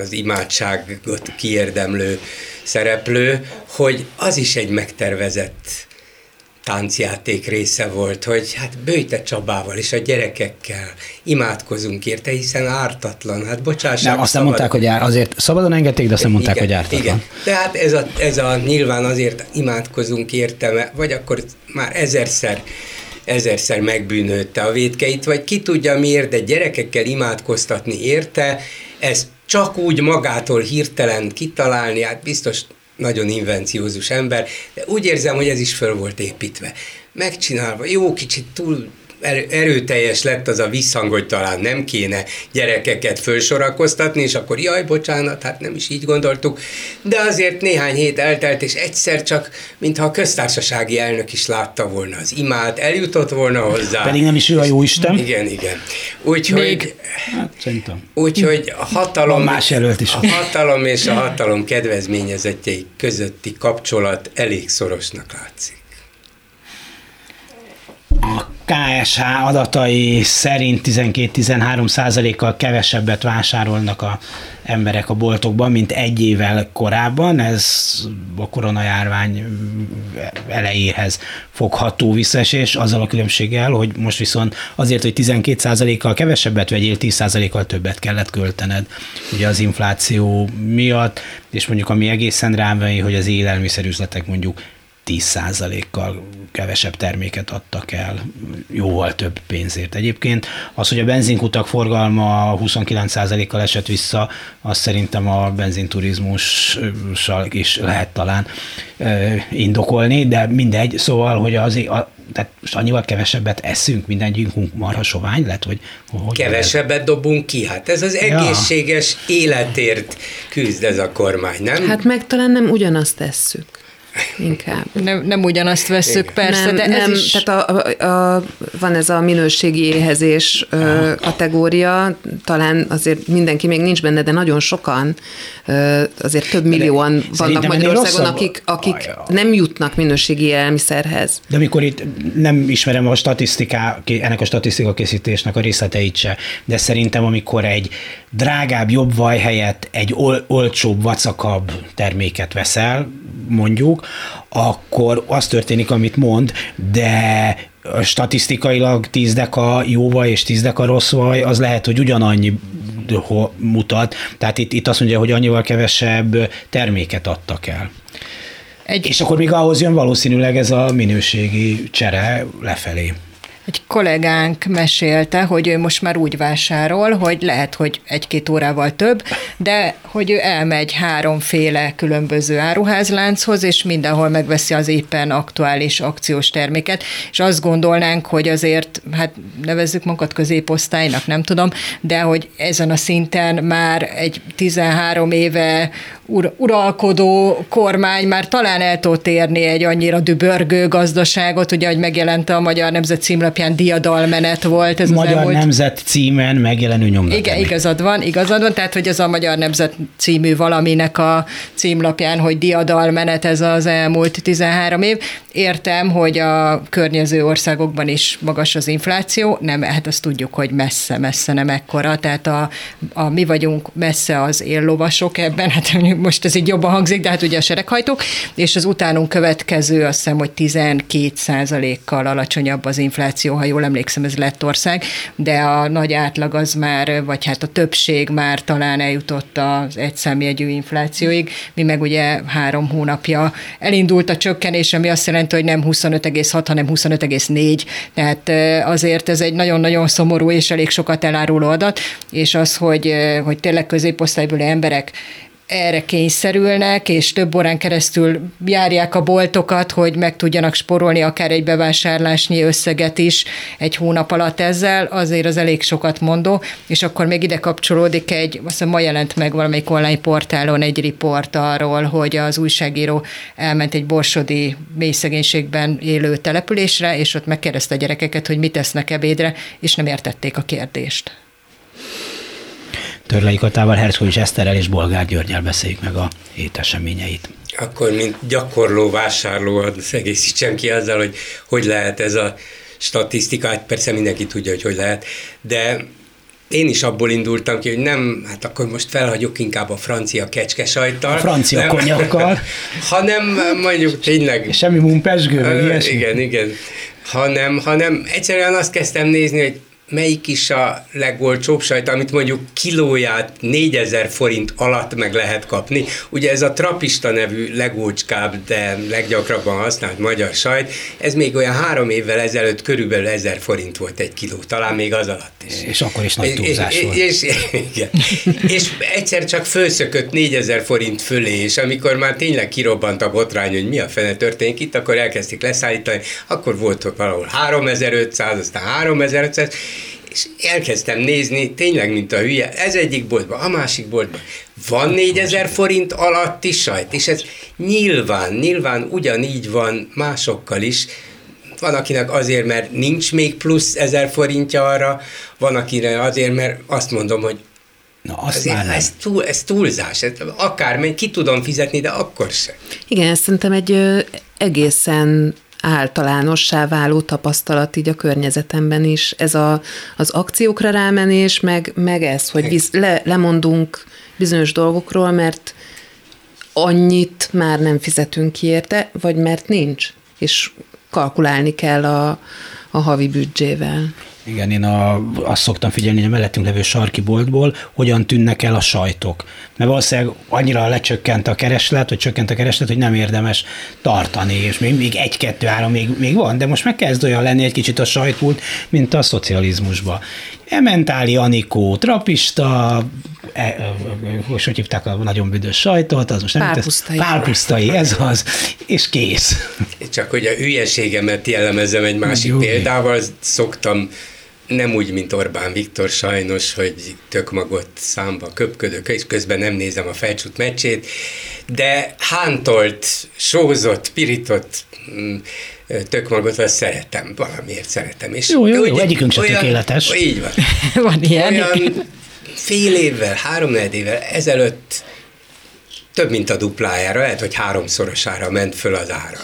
C: az imádságot kiérdemlő szereplő, hogy az is egy megtervezett táncjáték része volt, hogy hát Bőjte Csabával és a gyerekekkel imádkozunk érte, hiszen ártatlan, hát bocsássák.
B: Nem, azt nem mondták, hogy ár, azért szabadon engedték, de azt nem mondták,
C: igen,
B: hogy ártatlan. Igen,
C: tehát ez a, ez a nyilván azért imádkozunk érte, vagy akkor már ezerszer ezerszer megbűnötte a védkeit, vagy ki tudja miért, de gyerekekkel imádkoztatni érte, ez csak úgy magától hirtelen kitalálni, hát biztos nagyon invenciózus ember, de úgy érzem, hogy ez is föl volt építve. Megcsinálva, jó, kicsit túl erőteljes lett az a visszhang, hogy talán nem kéne gyerekeket fölsorakoztatni, és akkor jaj, bocsánat, hát nem is így gondoltuk, de azért néhány hét eltelt, és egyszer csak, mintha a köztársasági elnök is látta volna az imát, eljutott volna hozzá.
B: Pedig nem is ő a jó Isten.
C: Igen, igen. Úgyhogy,
B: Még, hát,
C: úgyhogy a hatalom, Van
B: más jelölt is.
C: a hatalom és a hatalom kedvezményezettjei közötti kapcsolat elég szorosnak látszik.
B: A KSH adatai szerint 12-13 százalékkal kevesebbet vásárolnak a emberek a boltokban, mint egy évvel korábban. Ez a koronajárvány elejéhez fogható visszaesés, azzal a különbséggel, hogy most viszont azért, hogy 12 százalékkal kevesebbet vegyél, 10 százalékkal többet kellett költened. Ugye az infláció miatt, és mondjuk ami egészen rám hogy az élelmiszerüzletek mondjuk 10%-kal kevesebb terméket adtak el, jóval több pénzért. Egyébként az, hogy a benzinkutak forgalma 29%-kal esett vissza, az szerintem a benzinturizmussal is lehet talán indokolni, de mindegy, szóval, hogy az, a, tehát most annyival kevesebbet eszünk, mindegyikünk marha sovány lett, hogy...
C: hogy kevesebbet dobunk ki, hát ez az egészséges ja. életért küzd ez a kormány, nem?
D: Hát meg talán nem ugyanazt tesszük inkább.
E: Nem, nem ugyanazt vesszük, persze,
D: nem,
E: de
D: ez
E: nem,
D: is... Tehát a, a, a, van ez a minőségi éhezés ö, kategória, talán azért mindenki még nincs benne, de nagyon sokan, ö, azért több millióan de vannak Magyarországon, akik, akik nem jutnak minőségi élelmiszerhez.
B: De amikor itt nem ismerem a statisztiká, ennek a statisztika készítésnek a részleteit se, de szerintem amikor egy drágább, jobb vaj helyett egy ol, olcsóbb, vacakabb terméket veszel, mondjuk, akkor az történik, amit mond, de statisztikailag 10 deka jó vaj és 10 deka rossz vaj, az lehet, hogy ugyanannyi mutat. Tehát itt, itt azt mondja, hogy annyival kevesebb terméket adtak el. Egy... És akkor még ahhoz jön valószínűleg ez a minőségi csere lefelé
E: egy kollégánk mesélte, hogy ő most már úgy vásárol, hogy lehet, hogy egy-két órával több, de hogy ő elmegy háromféle különböző áruházlánchoz, és mindenhol megveszi az éppen aktuális akciós terméket, és azt gondolnánk, hogy azért, hát nevezzük magunkat középosztálynak, nem tudom, de hogy ezen a szinten már egy 13 éve ur- uralkodó kormány már talán el tud érni egy annyira dübörgő gazdaságot, ugye, hogy megjelent a Magyar Nemzet címlapján diadalmenet volt. Ez
B: Magyar elmúlt... Nemzet címen megjelenő nyomdat.
E: Igen, igazad van, igazad van, tehát hogy ez a Magyar Nemzet című valaminek a címlapján, hogy diadalmenet ez az elmúlt 13 év. Értem, hogy a környező országokban is magas az infláció, nem, hát azt tudjuk, hogy messze, messze nem ekkora, tehát a, a mi vagyunk messze az éllovasok ebben, hát most ez így jobban hangzik, de hát ugye a sereghajtók, és az utánunk következő azt hiszem, hogy 12 százalékkal alacsonyabb az infláció, ha jól emlékszem, ez lett ország, de a nagy átlag az már, vagy hát a többség már talán eljutott az egyszámjegyű inflációig, mi meg ugye három hónapja elindult a csökkenés, ami azt jelenti, hogy nem 25,6, hanem 25,4, tehát azért ez egy nagyon-nagyon szomorú és elég sokat eláruló adat, és az, hogy, hogy tényleg középosztálybeli emberek erre kényszerülnek, és több órán keresztül járják a boltokat, hogy meg tudjanak sporolni akár egy bevásárlásnyi összeget is egy hónap alatt ezzel, azért az elég sokat mondó, és akkor még ide kapcsolódik egy, azt hiszem ma jelent meg valamelyik online portálon egy riport arról, hogy az újságíró elment egy borsodi mély szegénységben élő településre, és ott megkérdezte a gyerekeket, hogy mit tesznek ebédre, és nem értették a kérdést.
B: Törlei Katával, Herszkovics Eszterrel és Bolgár Györgyel beszéljük meg a hét eseményeit.
C: Akkor, mint gyakorló vásárló, az egészítsem ki azzal, hogy hogy lehet ez a statisztika, hát persze mindenki tudja, hogy hogy lehet, de én is abból indultam ki, hogy nem, hát akkor most felhagyok inkább a francia kecskesajttal. A
B: francia
C: nem,
B: konyakkal. [LAUGHS]
C: hanem mondjuk tényleg...
B: Semmi mumpesgő.
C: Igen, igen. Hanem, hanem egyszerűen azt kezdtem nézni, hogy melyik is a legolcsóbb sajt, amit mondjuk kilóját 4000 forint alatt meg lehet kapni. Ugye ez a trapista nevű legolcskább, de leggyakrabban használt magyar sajt, ez még olyan három évvel ezelőtt körülbelül 1000 forint volt egy kiló, talán még az alatt is.
B: És akkor is nagy túlzás
C: és,
B: volt.
C: És, igen. [LAUGHS] és egyszer csak fölszökött 4000 forint fölé, és amikor már tényleg kirobbant a botrány, hogy mi a fene történik itt, akkor elkezdték leszállítani, akkor volt valahol 3500, aztán 3500, és elkezdtem nézni, tényleg, mint a hülye, ez egyik boltban, a másik boltban. Van 4000 forint alatti sajt, és ez nyilván, nyilván ugyanígy van másokkal is, van akinek azért, mert nincs még plusz ezer forintja arra, van akinek azért, mert azt mondom, hogy Na, azt Azért, már nem. Ez, túl, ez túlzás, ez akármely, ki tudom fizetni, de akkor sem.
D: Igen, szerintem egy ö, egészen általánossá váló tapasztalat így a környezetemben is. Ez a, az akciókra rámenés, meg, meg ez, hogy visz, le, lemondunk bizonyos dolgokról, mert annyit már nem fizetünk ki érte, vagy mert nincs, és kalkulálni kell a, a havi büdzsével.
B: Igen, én a, azt szoktam figyelni, hogy a mellettünk levő sarki boltból hogyan tűnnek el a sajtok. Mert valószínűleg annyira lecsökkent a kereslet, vagy csökkent a kereslet, hogy nem érdemes tartani, és még, még egy-kettő-három még, még van, de most meg kezd olyan lenni egy kicsit a sajtpult, mint a szocializmusba. Ementáli Anikó, trapista, e, e, hogy hívták a nagyon büdös sajtot, az most nem
D: Pálpusztai.
B: Pálpusztai, ez az, és kész.
C: Csak hogy a hülyeségemet jellemezem egy másik Jó. példával, szoktam nem úgy, mint Orbán Viktor sajnos, hogy tök magot számba köpködök, és közben nem nézem a felcsút meccsét, de hántolt, sózott, pirított mm, magot, azt szeretem, valamiért szeretem.
B: És jó, jó, jó, egyikünk sem tökéletes.
C: Így van. [LAUGHS]
E: van ilyen.
C: Olyan fél évvel, három évvel ezelőtt több mint a duplájára, lehet, hogy háromszorosára ment föl az ára.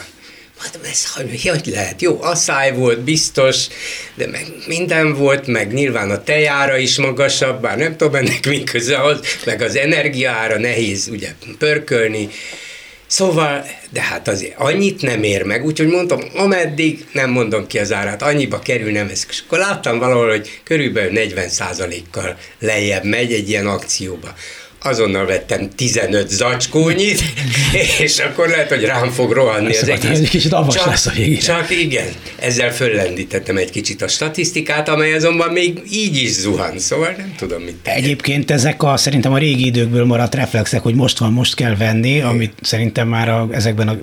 C: Mondom, ez hogy lehet? Jó, asszály volt, biztos, de meg minden volt, meg nyilván a tejára is magasabb, bár nem tudom ennek mi köze az, meg az energiára nehéz ugye pörkölni. Szóval, de hát azért annyit nem ér meg, úgyhogy mondtam, ameddig nem mondom ki az árát, annyiba kerül, nem veszek. És akkor láttam valahol, hogy körülbelül 40 kal lejjebb megy egy ilyen akcióba azonnal vettem 15 zacskónyit, [LAUGHS] és akkor lehet, hogy rám fog rohanni
B: Ezt az egész. Egy kicsit csak, lesz a végére.
C: Csak igen, ezzel föllendítettem egy kicsit a statisztikát, amely azonban még így is zuhan, szóval nem tudom, mit
B: tenni. Egyébként ezek a szerintem a régi időkből maradt reflexek, hogy most van, most kell venni, amit szerintem már a, ezekben a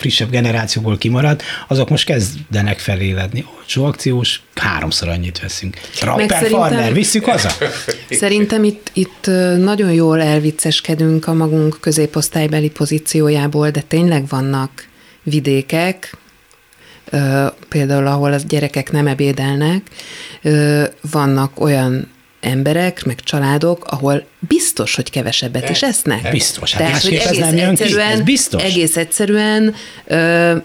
B: frissebb generációból kimaradt, azok most kezdenek feléledni. Olcsó akciós, háromszor annyit veszünk. Rapper farmer, visszük haza? [LAUGHS]
D: Szerintem itt, itt nagyon jól elvicceskedünk a magunk középosztálybeli pozíciójából, de tényleg vannak vidékek, például ahol az gyerekek nem ebédelnek, vannak olyan emberek, meg családok, ahol biztos, hogy kevesebbet is esznek.
B: Biztos, hát Tehát, hogy egész ez nem ki, ez biztos.
D: Egész egyszerűen ö,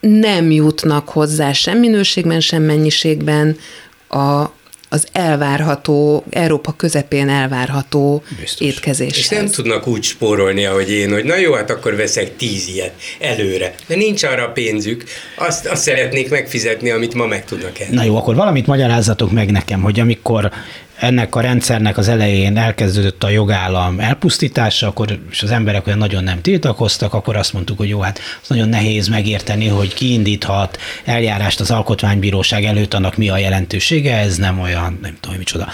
D: nem jutnak hozzá sem minőségben, sem mennyiségben a, az elvárható, Európa közepén elvárható Biztos. étkezés.
C: És nem tudnak úgy spórolni, ahogy én, hogy na jó, hát akkor veszek tíz ilyet előre. De nincs arra pénzük, azt, azt szeretnék megfizetni, amit ma meg tudnak enni.
B: Na jó, akkor valamit magyarázzatok meg nekem, hogy amikor ennek a rendszernek az elején elkezdődött a jogállam elpusztítása, akkor és az emberek olyan nagyon nem tiltakoztak, akkor azt mondtuk, hogy jó, hát az nagyon nehéz megérteni, hogy kiindíthat eljárást az alkotmánybíróság előtt, annak mi a jelentősége, ez nem olyan, nem tudom, micsoda.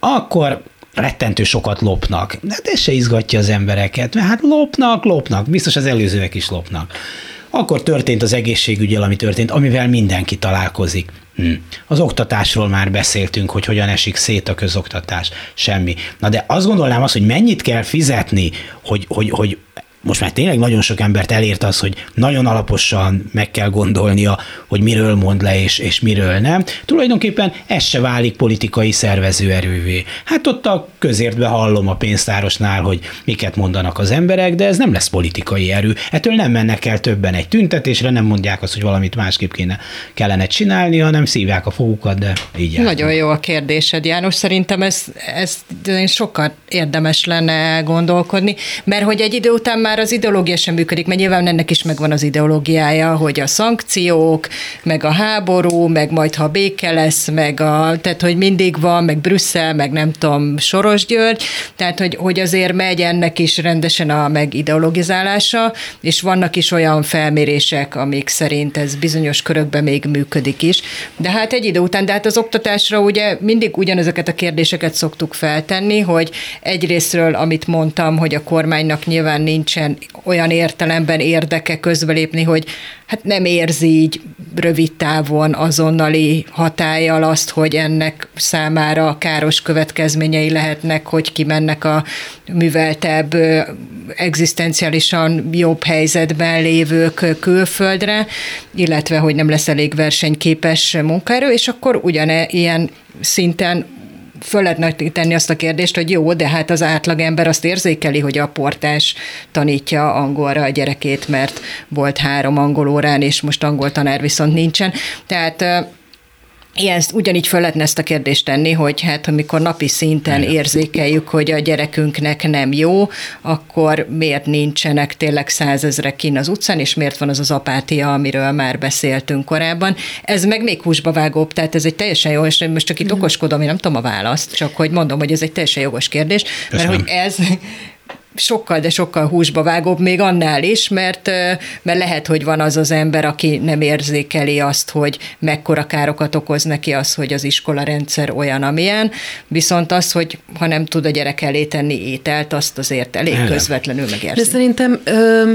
B: Akkor rettentő sokat lopnak. De ez se izgatja az embereket, mert hát lopnak, lopnak, biztos az előzőek is lopnak. Akkor történt az egészségügyel, ami történt, amivel mindenki találkozik. Hm. Az oktatásról már beszéltünk, hogy hogyan esik szét a közoktatás. Semmi. Na de azt gondolnám azt, hogy mennyit kell fizetni, hogy, hogy, hogy most már tényleg nagyon sok embert elért az, hogy nagyon alaposan meg kell gondolnia, hogy miről mond le és, és miről nem. Tulajdonképpen ez se válik politikai szervezőerővé. Hát ott a közértbe hallom a pénztárosnál, hogy miket mondanak az emberek, de ez nem lesz politikai erő. Ettől nem mennek el többen egy tüntetésre, nem mondják azt, hogy valamit másképp kéne, kellene csinálni, hanem szívják a fogukat, de így
E: Nagyon jó a kérdésed, János. Szerintem ez, ez sokkal érdemes lenne gondolkodni, mert hogy egy idő után már már az ideológia sem működik, mert nyilván ennek is megvan az ideológiája, hogy a szankciók, meg a háború, meg majd ha béke lesz, meg a, tehát hogy mindig van, meg Brüsszel, meg nem tudom, Soros György, tehát hogy, hogy azért megy ennek is rendesen a megideologizálása, és vannak is olyan felmérések, amik szerint ez bizonyos körökben még működik is. De hát egy idő után, de hát az oktatásra ugye mindig ugyanezeket a kérdéseket szoktuk feltenni, hogy egyrésztről, amit mondtam, hogy a kormánynak nyilván nincsen nincsen olyan értelemben érdeke közbelépni, hogy hát nem érzi így rövid távon azonnali hatállyal azt, hogy ennek számára káros következményei lehetnek, hogy kimennek a műveltebb, egzisztenciálisan jobb helyzetben lévők külföldre, illetve hogy nem lesz elég versenyképes munkaerő, és akkor ugyane ilyen szinten föl lehetne tenni azt a kérdést, hogy jó, de hát az átlagember azt érzékeli, hogy a portás tanítja angolra a gyerekét, mert volt három angol órán, és most angol tanár viszont nincsen. Tehát Ilyen, ugyanígy fel lehetne ezt a kérdést tenni, hogy hát amikor napi szinten érzékeljük, hogy a gyerekünknek nem jó, akkor miért nincsenek tényleg százezrek kín az utcán, és miért van az az apátia, amiről már beszéltünk korábban. Ez meg még húsba vágóbb, tehát ez egy teljesen jó, és most csak itt mm. okoskodom, én nem tudom a választ, csak hogy mondom, hogy ez egy teljesen jogos kérdés, Köszönöm. mert hogy ez sokkal, de sokkal húsba vágóbb még annál is, mert, mert lehet, hogy van az az ember, aki nem érzékeli azt, hogy mekkora károkat okoz neki az, hogy az iskola rendszer olyan, amilyen, viszont az, hogy ha nem tud a gyerek elé tenni ételt, azt azért elég Elem. közvetlenül megérzi.
D: De szerintem ö,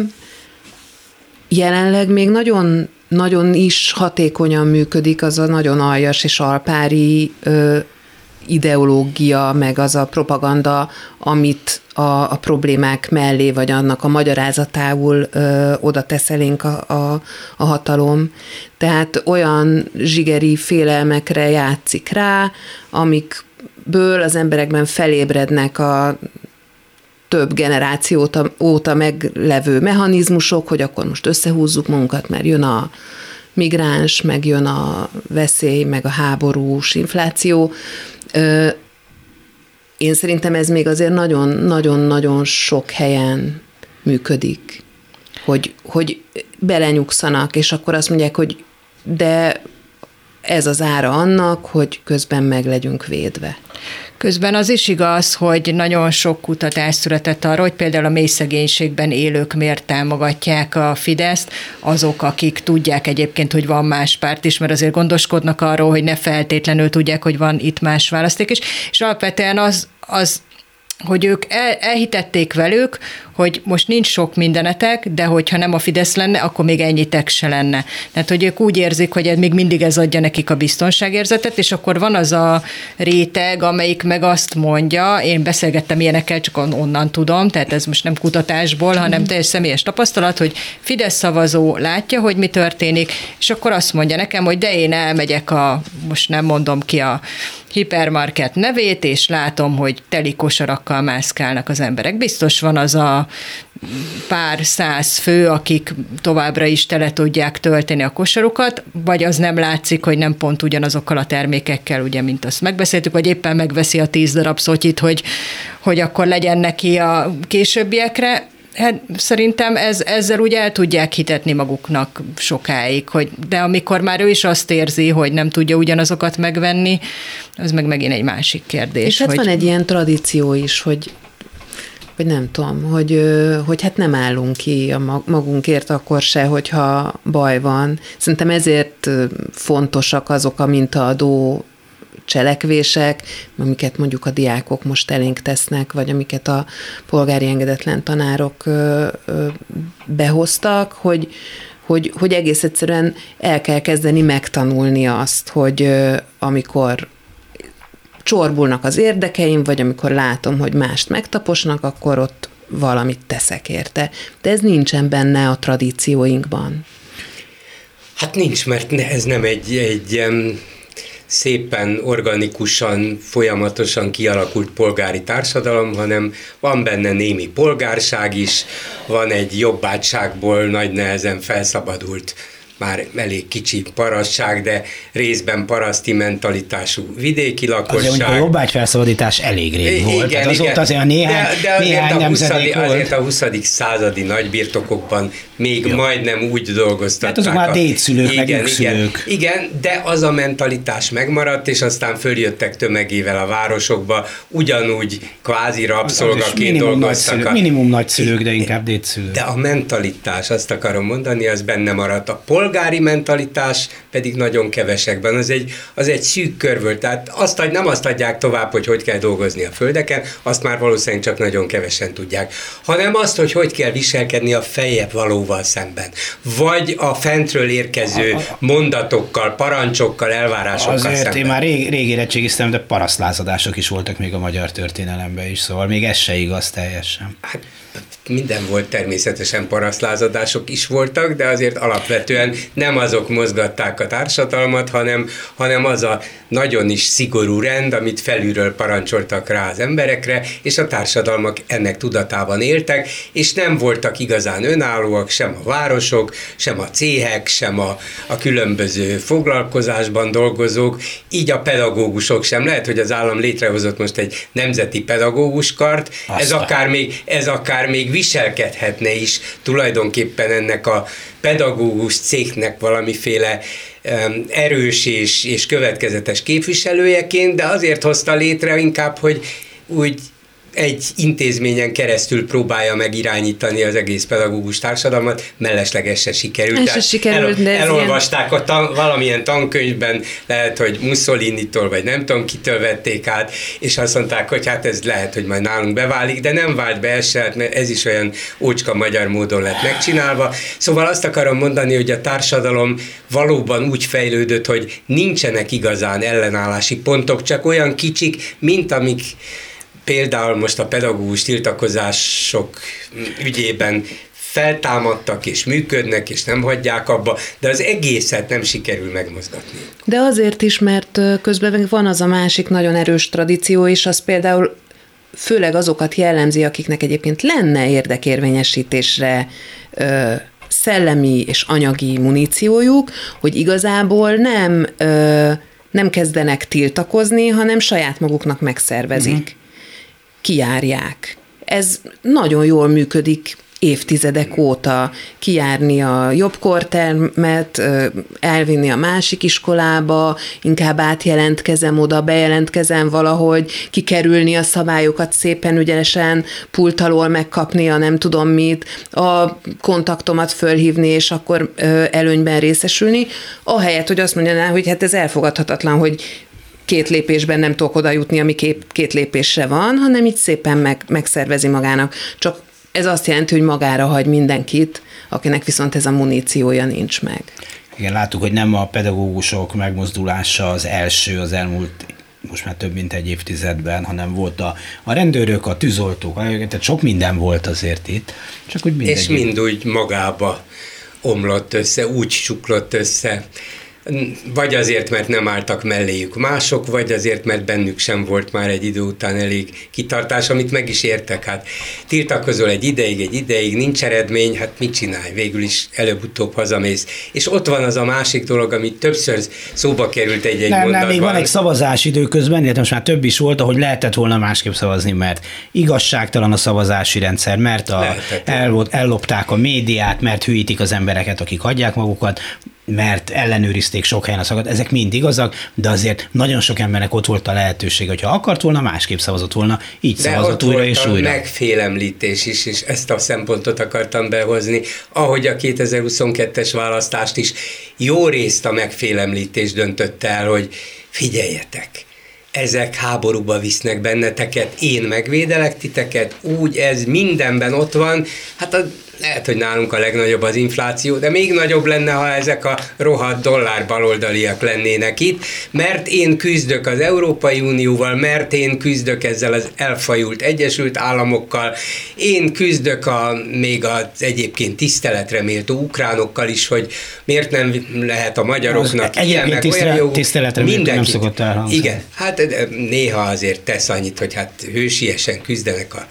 D: jelenleg még nagyon nagyon is hatékonyan működik az a nagyon aljas és alpári ö, ideológia, meg az a propaganda, amit a, a problémák mellé, vagy annak a magyarázatául ö, oda tesz a, a, a hatalom. Tehát olyan zsigeri félelmekre játszik rá, amikből az emberekben felébrednek a több generáció óta meglevő mechanizmusok, hogy akkor most összehúzzuk magunkat, mert jön a migráns, meg jön a veszély, meg a háborús infláció, én szerintem ez még azért nagyon-nagyon-nagyon sok helyen működik, hogy, hogy belenyugszanak, és akkor azt mondják, hogy de ez az ára annak, hogy közben meg legyünk védve.
E: Közben az is igaz, hogy nagyon sok kutatás született arról, hogy például a mély szegénységben élők miért támogatják a Fideszt, azok, akik tudják egyébként, hogy van más párt is, mert azért gondoskodnak arról, hogy ne feltétlenül tudják, hogy van itt más választék is, és alapvetően az, az hogy ők el, elhitették velük, hogy most nincs sok mindenetek, de hogyha nem a Fidesz lenne, akkor még ennyitek se lenne. Tehát, hogy ők úgy érzik, hogy még mindig ez adja nekik a biztonságérzetet, és akkor van az a réteg, amelyik meg azt mondja, én beszélgettem ilyenekkel, csak onnan tudom, tehát ez most nem kutatásból, hanem teljes személyes tapasztalat, hogy Fidesz szavazó látja, hogy mi történik, és akkor azt mondja nekem, hogy de én elmegyek a, most nem mondom ki a hipermarket nevét, és látom, hogy teli kosarakkal mászkálnak az emberek. Biztos van az a pár száz fő, akik továbbra is tele tudják tölteni a kosarukat, vagy az nem látszik, hogy nem pont ugyanazokkal a termékekkel, ugye, mint azt megbeszéltük, vagy éppen megveszi a tíz darab szotyit, hogy, hogy akkor legyen neki a későbbiekre. Hát szerintem ez, ezzel úgy el tudják hitetni maguknak sokáig, hogy de amikor már ő is azt érzi, hogy nem tudja ugyanazokat megvenni, az meg megint egy másik kérdés.
D: És hát
E: hogy...
D: van egy ilyen tradíció is, hogy hogy nem tudom, hogy, hogy hát nem állunk ki a magunkért akkor se, hogyha baj van. Szerintem ezért fontosak azok a mintaadó cselekvések, amiket mondjuk a diákok most elénk tesznek, vagy amiket a polgári engedetlen tanárok behoztak, hogy, hogy, hogy egész egyszerűen el kell kezdeni megtanulni azt, hogy amikor csorbulnak az érdekeim, vagy amikor látom, hogy mást megtaposnak, akkor ott valamit teszek érte. De ez nincsen benne a tradícióinkban.
C: Hát nincs, mert ez nem egy, egy szépen, organikusan, folyamatosan kialakult polgári társadalom, hanem van benne némi polgárság is, van egy jobbátságból nagy nehezen felszabadult már elég kicsi parasság, de részben paraszti mentalitású vidéki lakosság. Azért
B: a jobbágyfelszabadítás elég rég igen, volt. Tehát azóta
C: igen.
B: azért a néhány, de, de néhány
C: azért,
B: a 20,
C: volt. azért a 20. századi nagybirtokokban még Jó. majdnem úgy dolgoztatták. Hát
B: azok már dédszülők, igen, meg
C: igen, igen, de az a mentalitás megmaradt, és aztán följöttek tömegével a városokba, ugyanúgy kvázi rabszolgaként
B: minimum
C: dolgoztak.
B: Nagyszülők, minimum nagyszülők, de inkább dédszülők.
C: De a mentalitás, azt akarom mondani, az benne maradt. A pol polgári mentalitás pedig nagyon kevesekben. Az egy, az egy szűk kör volt. Tehát azt, hogy nem azt adják tovább, hogy hogy kell dolgozni a földeken, azt már valószínűleg csak nagyon kevesen tudják, hanem azt, hogy hogy kell viselkedni a fejebb valóval szemben. Vagy a fentről érkező mondatokkal, parancsokkal, elvárásokkal
B: Azért
C: szemben.
B: én már rég, rég érettségiztem, de parasztlázadások is voltak még a magyar történelemben is, szóval még ez se igaz teljesen.
C: Hát minden volt természetesen parasztlázadások is voltak, de azért alapvetően nem azok mozgatták a társadalmat, hanem, hanem az a nagyon is szigorú rend, amit felülről parancsoltak rá az emberekre, és a társadalmak ennek tudatában éltek, és nem voltak igazán önállóak sem a városok, sem a céhek, sem a, a különböző foglalkozásban dolgozók, így a pedagógusok sem. Lehet, hogy az állam létrehozott most egy nemzeti pedagóguskart, ez akár még, ez akár még viselkedhetne is tulajdonképpen ennek a pedagógus cégnek valamiféle erős és, és következetes képviselőjeként, de azért hozta létre inkább, hogy úgy egy intézményen keresztül próbálja megirányítani az egész pedagógus társadalmat, mellesleg ez se sikerült.
D: Se sikerült,
C: el, elolvasták ilyen... a tan, valamilyen tankönyvben, lehet, hogy Mussolini-tól, vagy nem tudom kitől vették át, és azt mondták, hogy hát ez lehet, hogy majd nálunk beválik, de nem vált be ez se, mert ez is olyan ócska magyar módon lett megcsinálva. Szóval azt akarom mondani, hogy a társadalom valóban úgy fejlődött, hogy nincsenek igazán ellenállási pontok, csak olyan kicsik, mint amik például most a pedagógus tiltakozások ügyében feltámadtak és működnek, és nem hagyják abba, de az egészet nem sikerül megmozgatni.
D: De azért is, mert közben van az a másik nagyon erős tradíció, és az például főleg azokat jellemzi, akiknek egyébként lenne érdekérvényesítésre ö, szellemi és anyagi muníciójuk, hogy igazából nem, ö, nem kezdenek tiltakozni, hanem saját maguknak megszervezik. Uh-huh kijárják. Ez nagyon jól működik évtizedek óta kijárni a jobb kortermet, elvinni a másik iskolába, inkább átjelentkezem oda, bejelentkezem valahogy, kikerülni a szabályokat szépen ügyesen, pult alól megkapni a nem tudom mit, a kontaktomat fölhívni, és akkor előnyben részesülni, ahelyett, hogy azt mondja, hogy hát ez elfogadhatatlan, hogy két lépésben nem tudok oda jutni, ami két, két lépésre van, hanem így szépen meg, megszervezi magának. Csak ez azt jelenti, hogy magára hagy mindenkit, akinek viszont ez a muníciója nincs meg.
B: Igen, láttuk, hogy nem a pedagógusok megmozdulása az első az elmúlt most már több mint egy évtizedben, hanem volt a, a rendőrök, a tűzoltók, tehát sok minden volt azért itt.
C: Csak úgy És mind úgy magába omlott össze, úgy csuklott össze, vagy azért, mert nem álltak melléjük mások, vagy azért, mert bennük sem volt már egy idő után elég kitartás, amit meg is értek. Hát tiltakozol egy ideig, egy ideig, nincs eredmény, hát mit csinálj? Végül is előbb-utóbb hazamész. És ott van az a másik dolog, amit többször szóba került egy-egy
B: nem, mondatban. Nem, még van egy szavazás időközben, illetve most már több is volt, ahogy lehetett volna másképp szavazni, mert igazságtalan a szavazási rendszer, mert a, el, ellopták a médiát, mert hűítik az embereket, akik hagyják magukat, mert ellenőrizték sok helyen a szakat, ezek mind igazak, de azért nagyon sok embernek ott volt a lehetőség, hogyha akart volna, másképp szavazott volna, így de szavazott újra és újra.
C: megfélemlítés is, és ezt a szempontot akartam behozni, ahogy a 2022-es választást is jó részt a megfélemlítés döntött el, hogy figyeljetek, ezek háborúba visznek benneteket, én megvédelek titeket, úgy ez mindenben ott van, hát a lehet, hogy nálunk a legnagyobb az infláció, de még nagyobb lenne, ha ezek a rohadt dollár baloldaliak lennének itt, mert én küzdök az Európai Unióval, mert én küzdök ezzel az elfajult Egyesült Államokkal, én küzdök a, még az egyébként tiszteletre méltó ukránokkal is, hogy miért nem lehet a magyaroknak
B: az ilyen, meg tisztele, olyan jó... Tiszteletre nem szokott elhangzni.
C: Igen, hát néha azért tesz annyit, hogy hát hősiesen küzdenek a,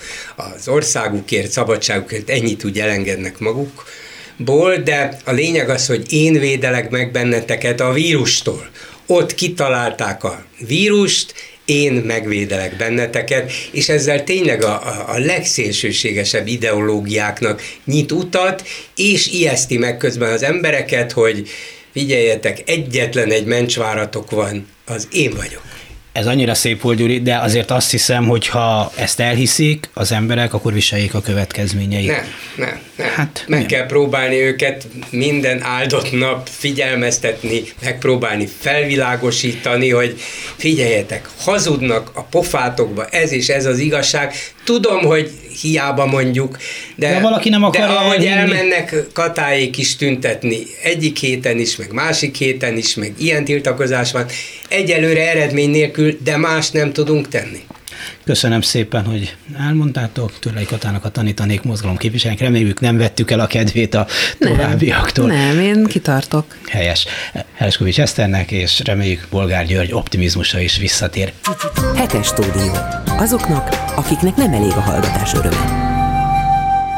C: az országukért, szabadságukért, ennyit tud elengedni engednek magukból, de a lényeg az, hogy én védelek meg benneteket a vírustól. Ott kitalálták a vírust, én megvédelek benneteket, és ezzel tényleg a, a, a legszélsőségesebb ideológiáknak nyit utat, és ijeszti meg közben az embereket, hogy figyeljetek, egyetlen egy mencsváratok van, az én vagyok.
B: Ez annyira szép volt, Gyuri, de azért azt hiszem, hogy ha ezt elhiszik az emberek, akkor viseljék a következményeit.
C: Nem, nem, nem. Hát, Meg nem. kell próbálni őket minden áldott nap figyelmeztetni, megpróbálni felvilágosítani, hogy figyeljetek, hazudnak a pofátokba, ez és ez az igazság. Tudom, hogy hiába mondjuk, de,
B: de, valaki nem akar
C: de ahogy elmennek katáék is tüntetni, egyik héten is, meg másik héten is, meg ilyen tiltakozás van, egyelőre eredmény nélkül, de más nem tudunk tenni.
B: Köszönöm szépen, hogy elmondtátok. Törlei Katának a tanítanék mozgalom képviselőnek. Reméljük nem vettük el a kedvét a továbbiaktól.
D: Nem, nem én kitartok.
B: Helyes. Helskovics Eszternek, és reméljük Bolgár György optimizmusa is visszatér.
A: Hetes stúdió. Azoknak, akiknek nem elég a hallgatás öröme.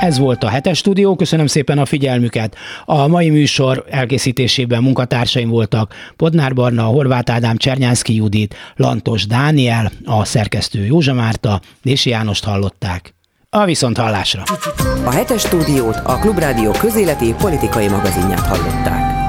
B: Ez volt a hetes stúdió, köszönöm szépen a figyelmüket. A mai műsor elkészítésében munkatársaim voltak Podnár Barna, Horváth Ádám, Csernyánszki Judit, Lantos Dániel, a szerkesztő Józsa Márta, Dési Jánost hallották. A viszont hallásra.
A: A hetes stúdiót a Klubrádió közéleti politikai magazinját hallották.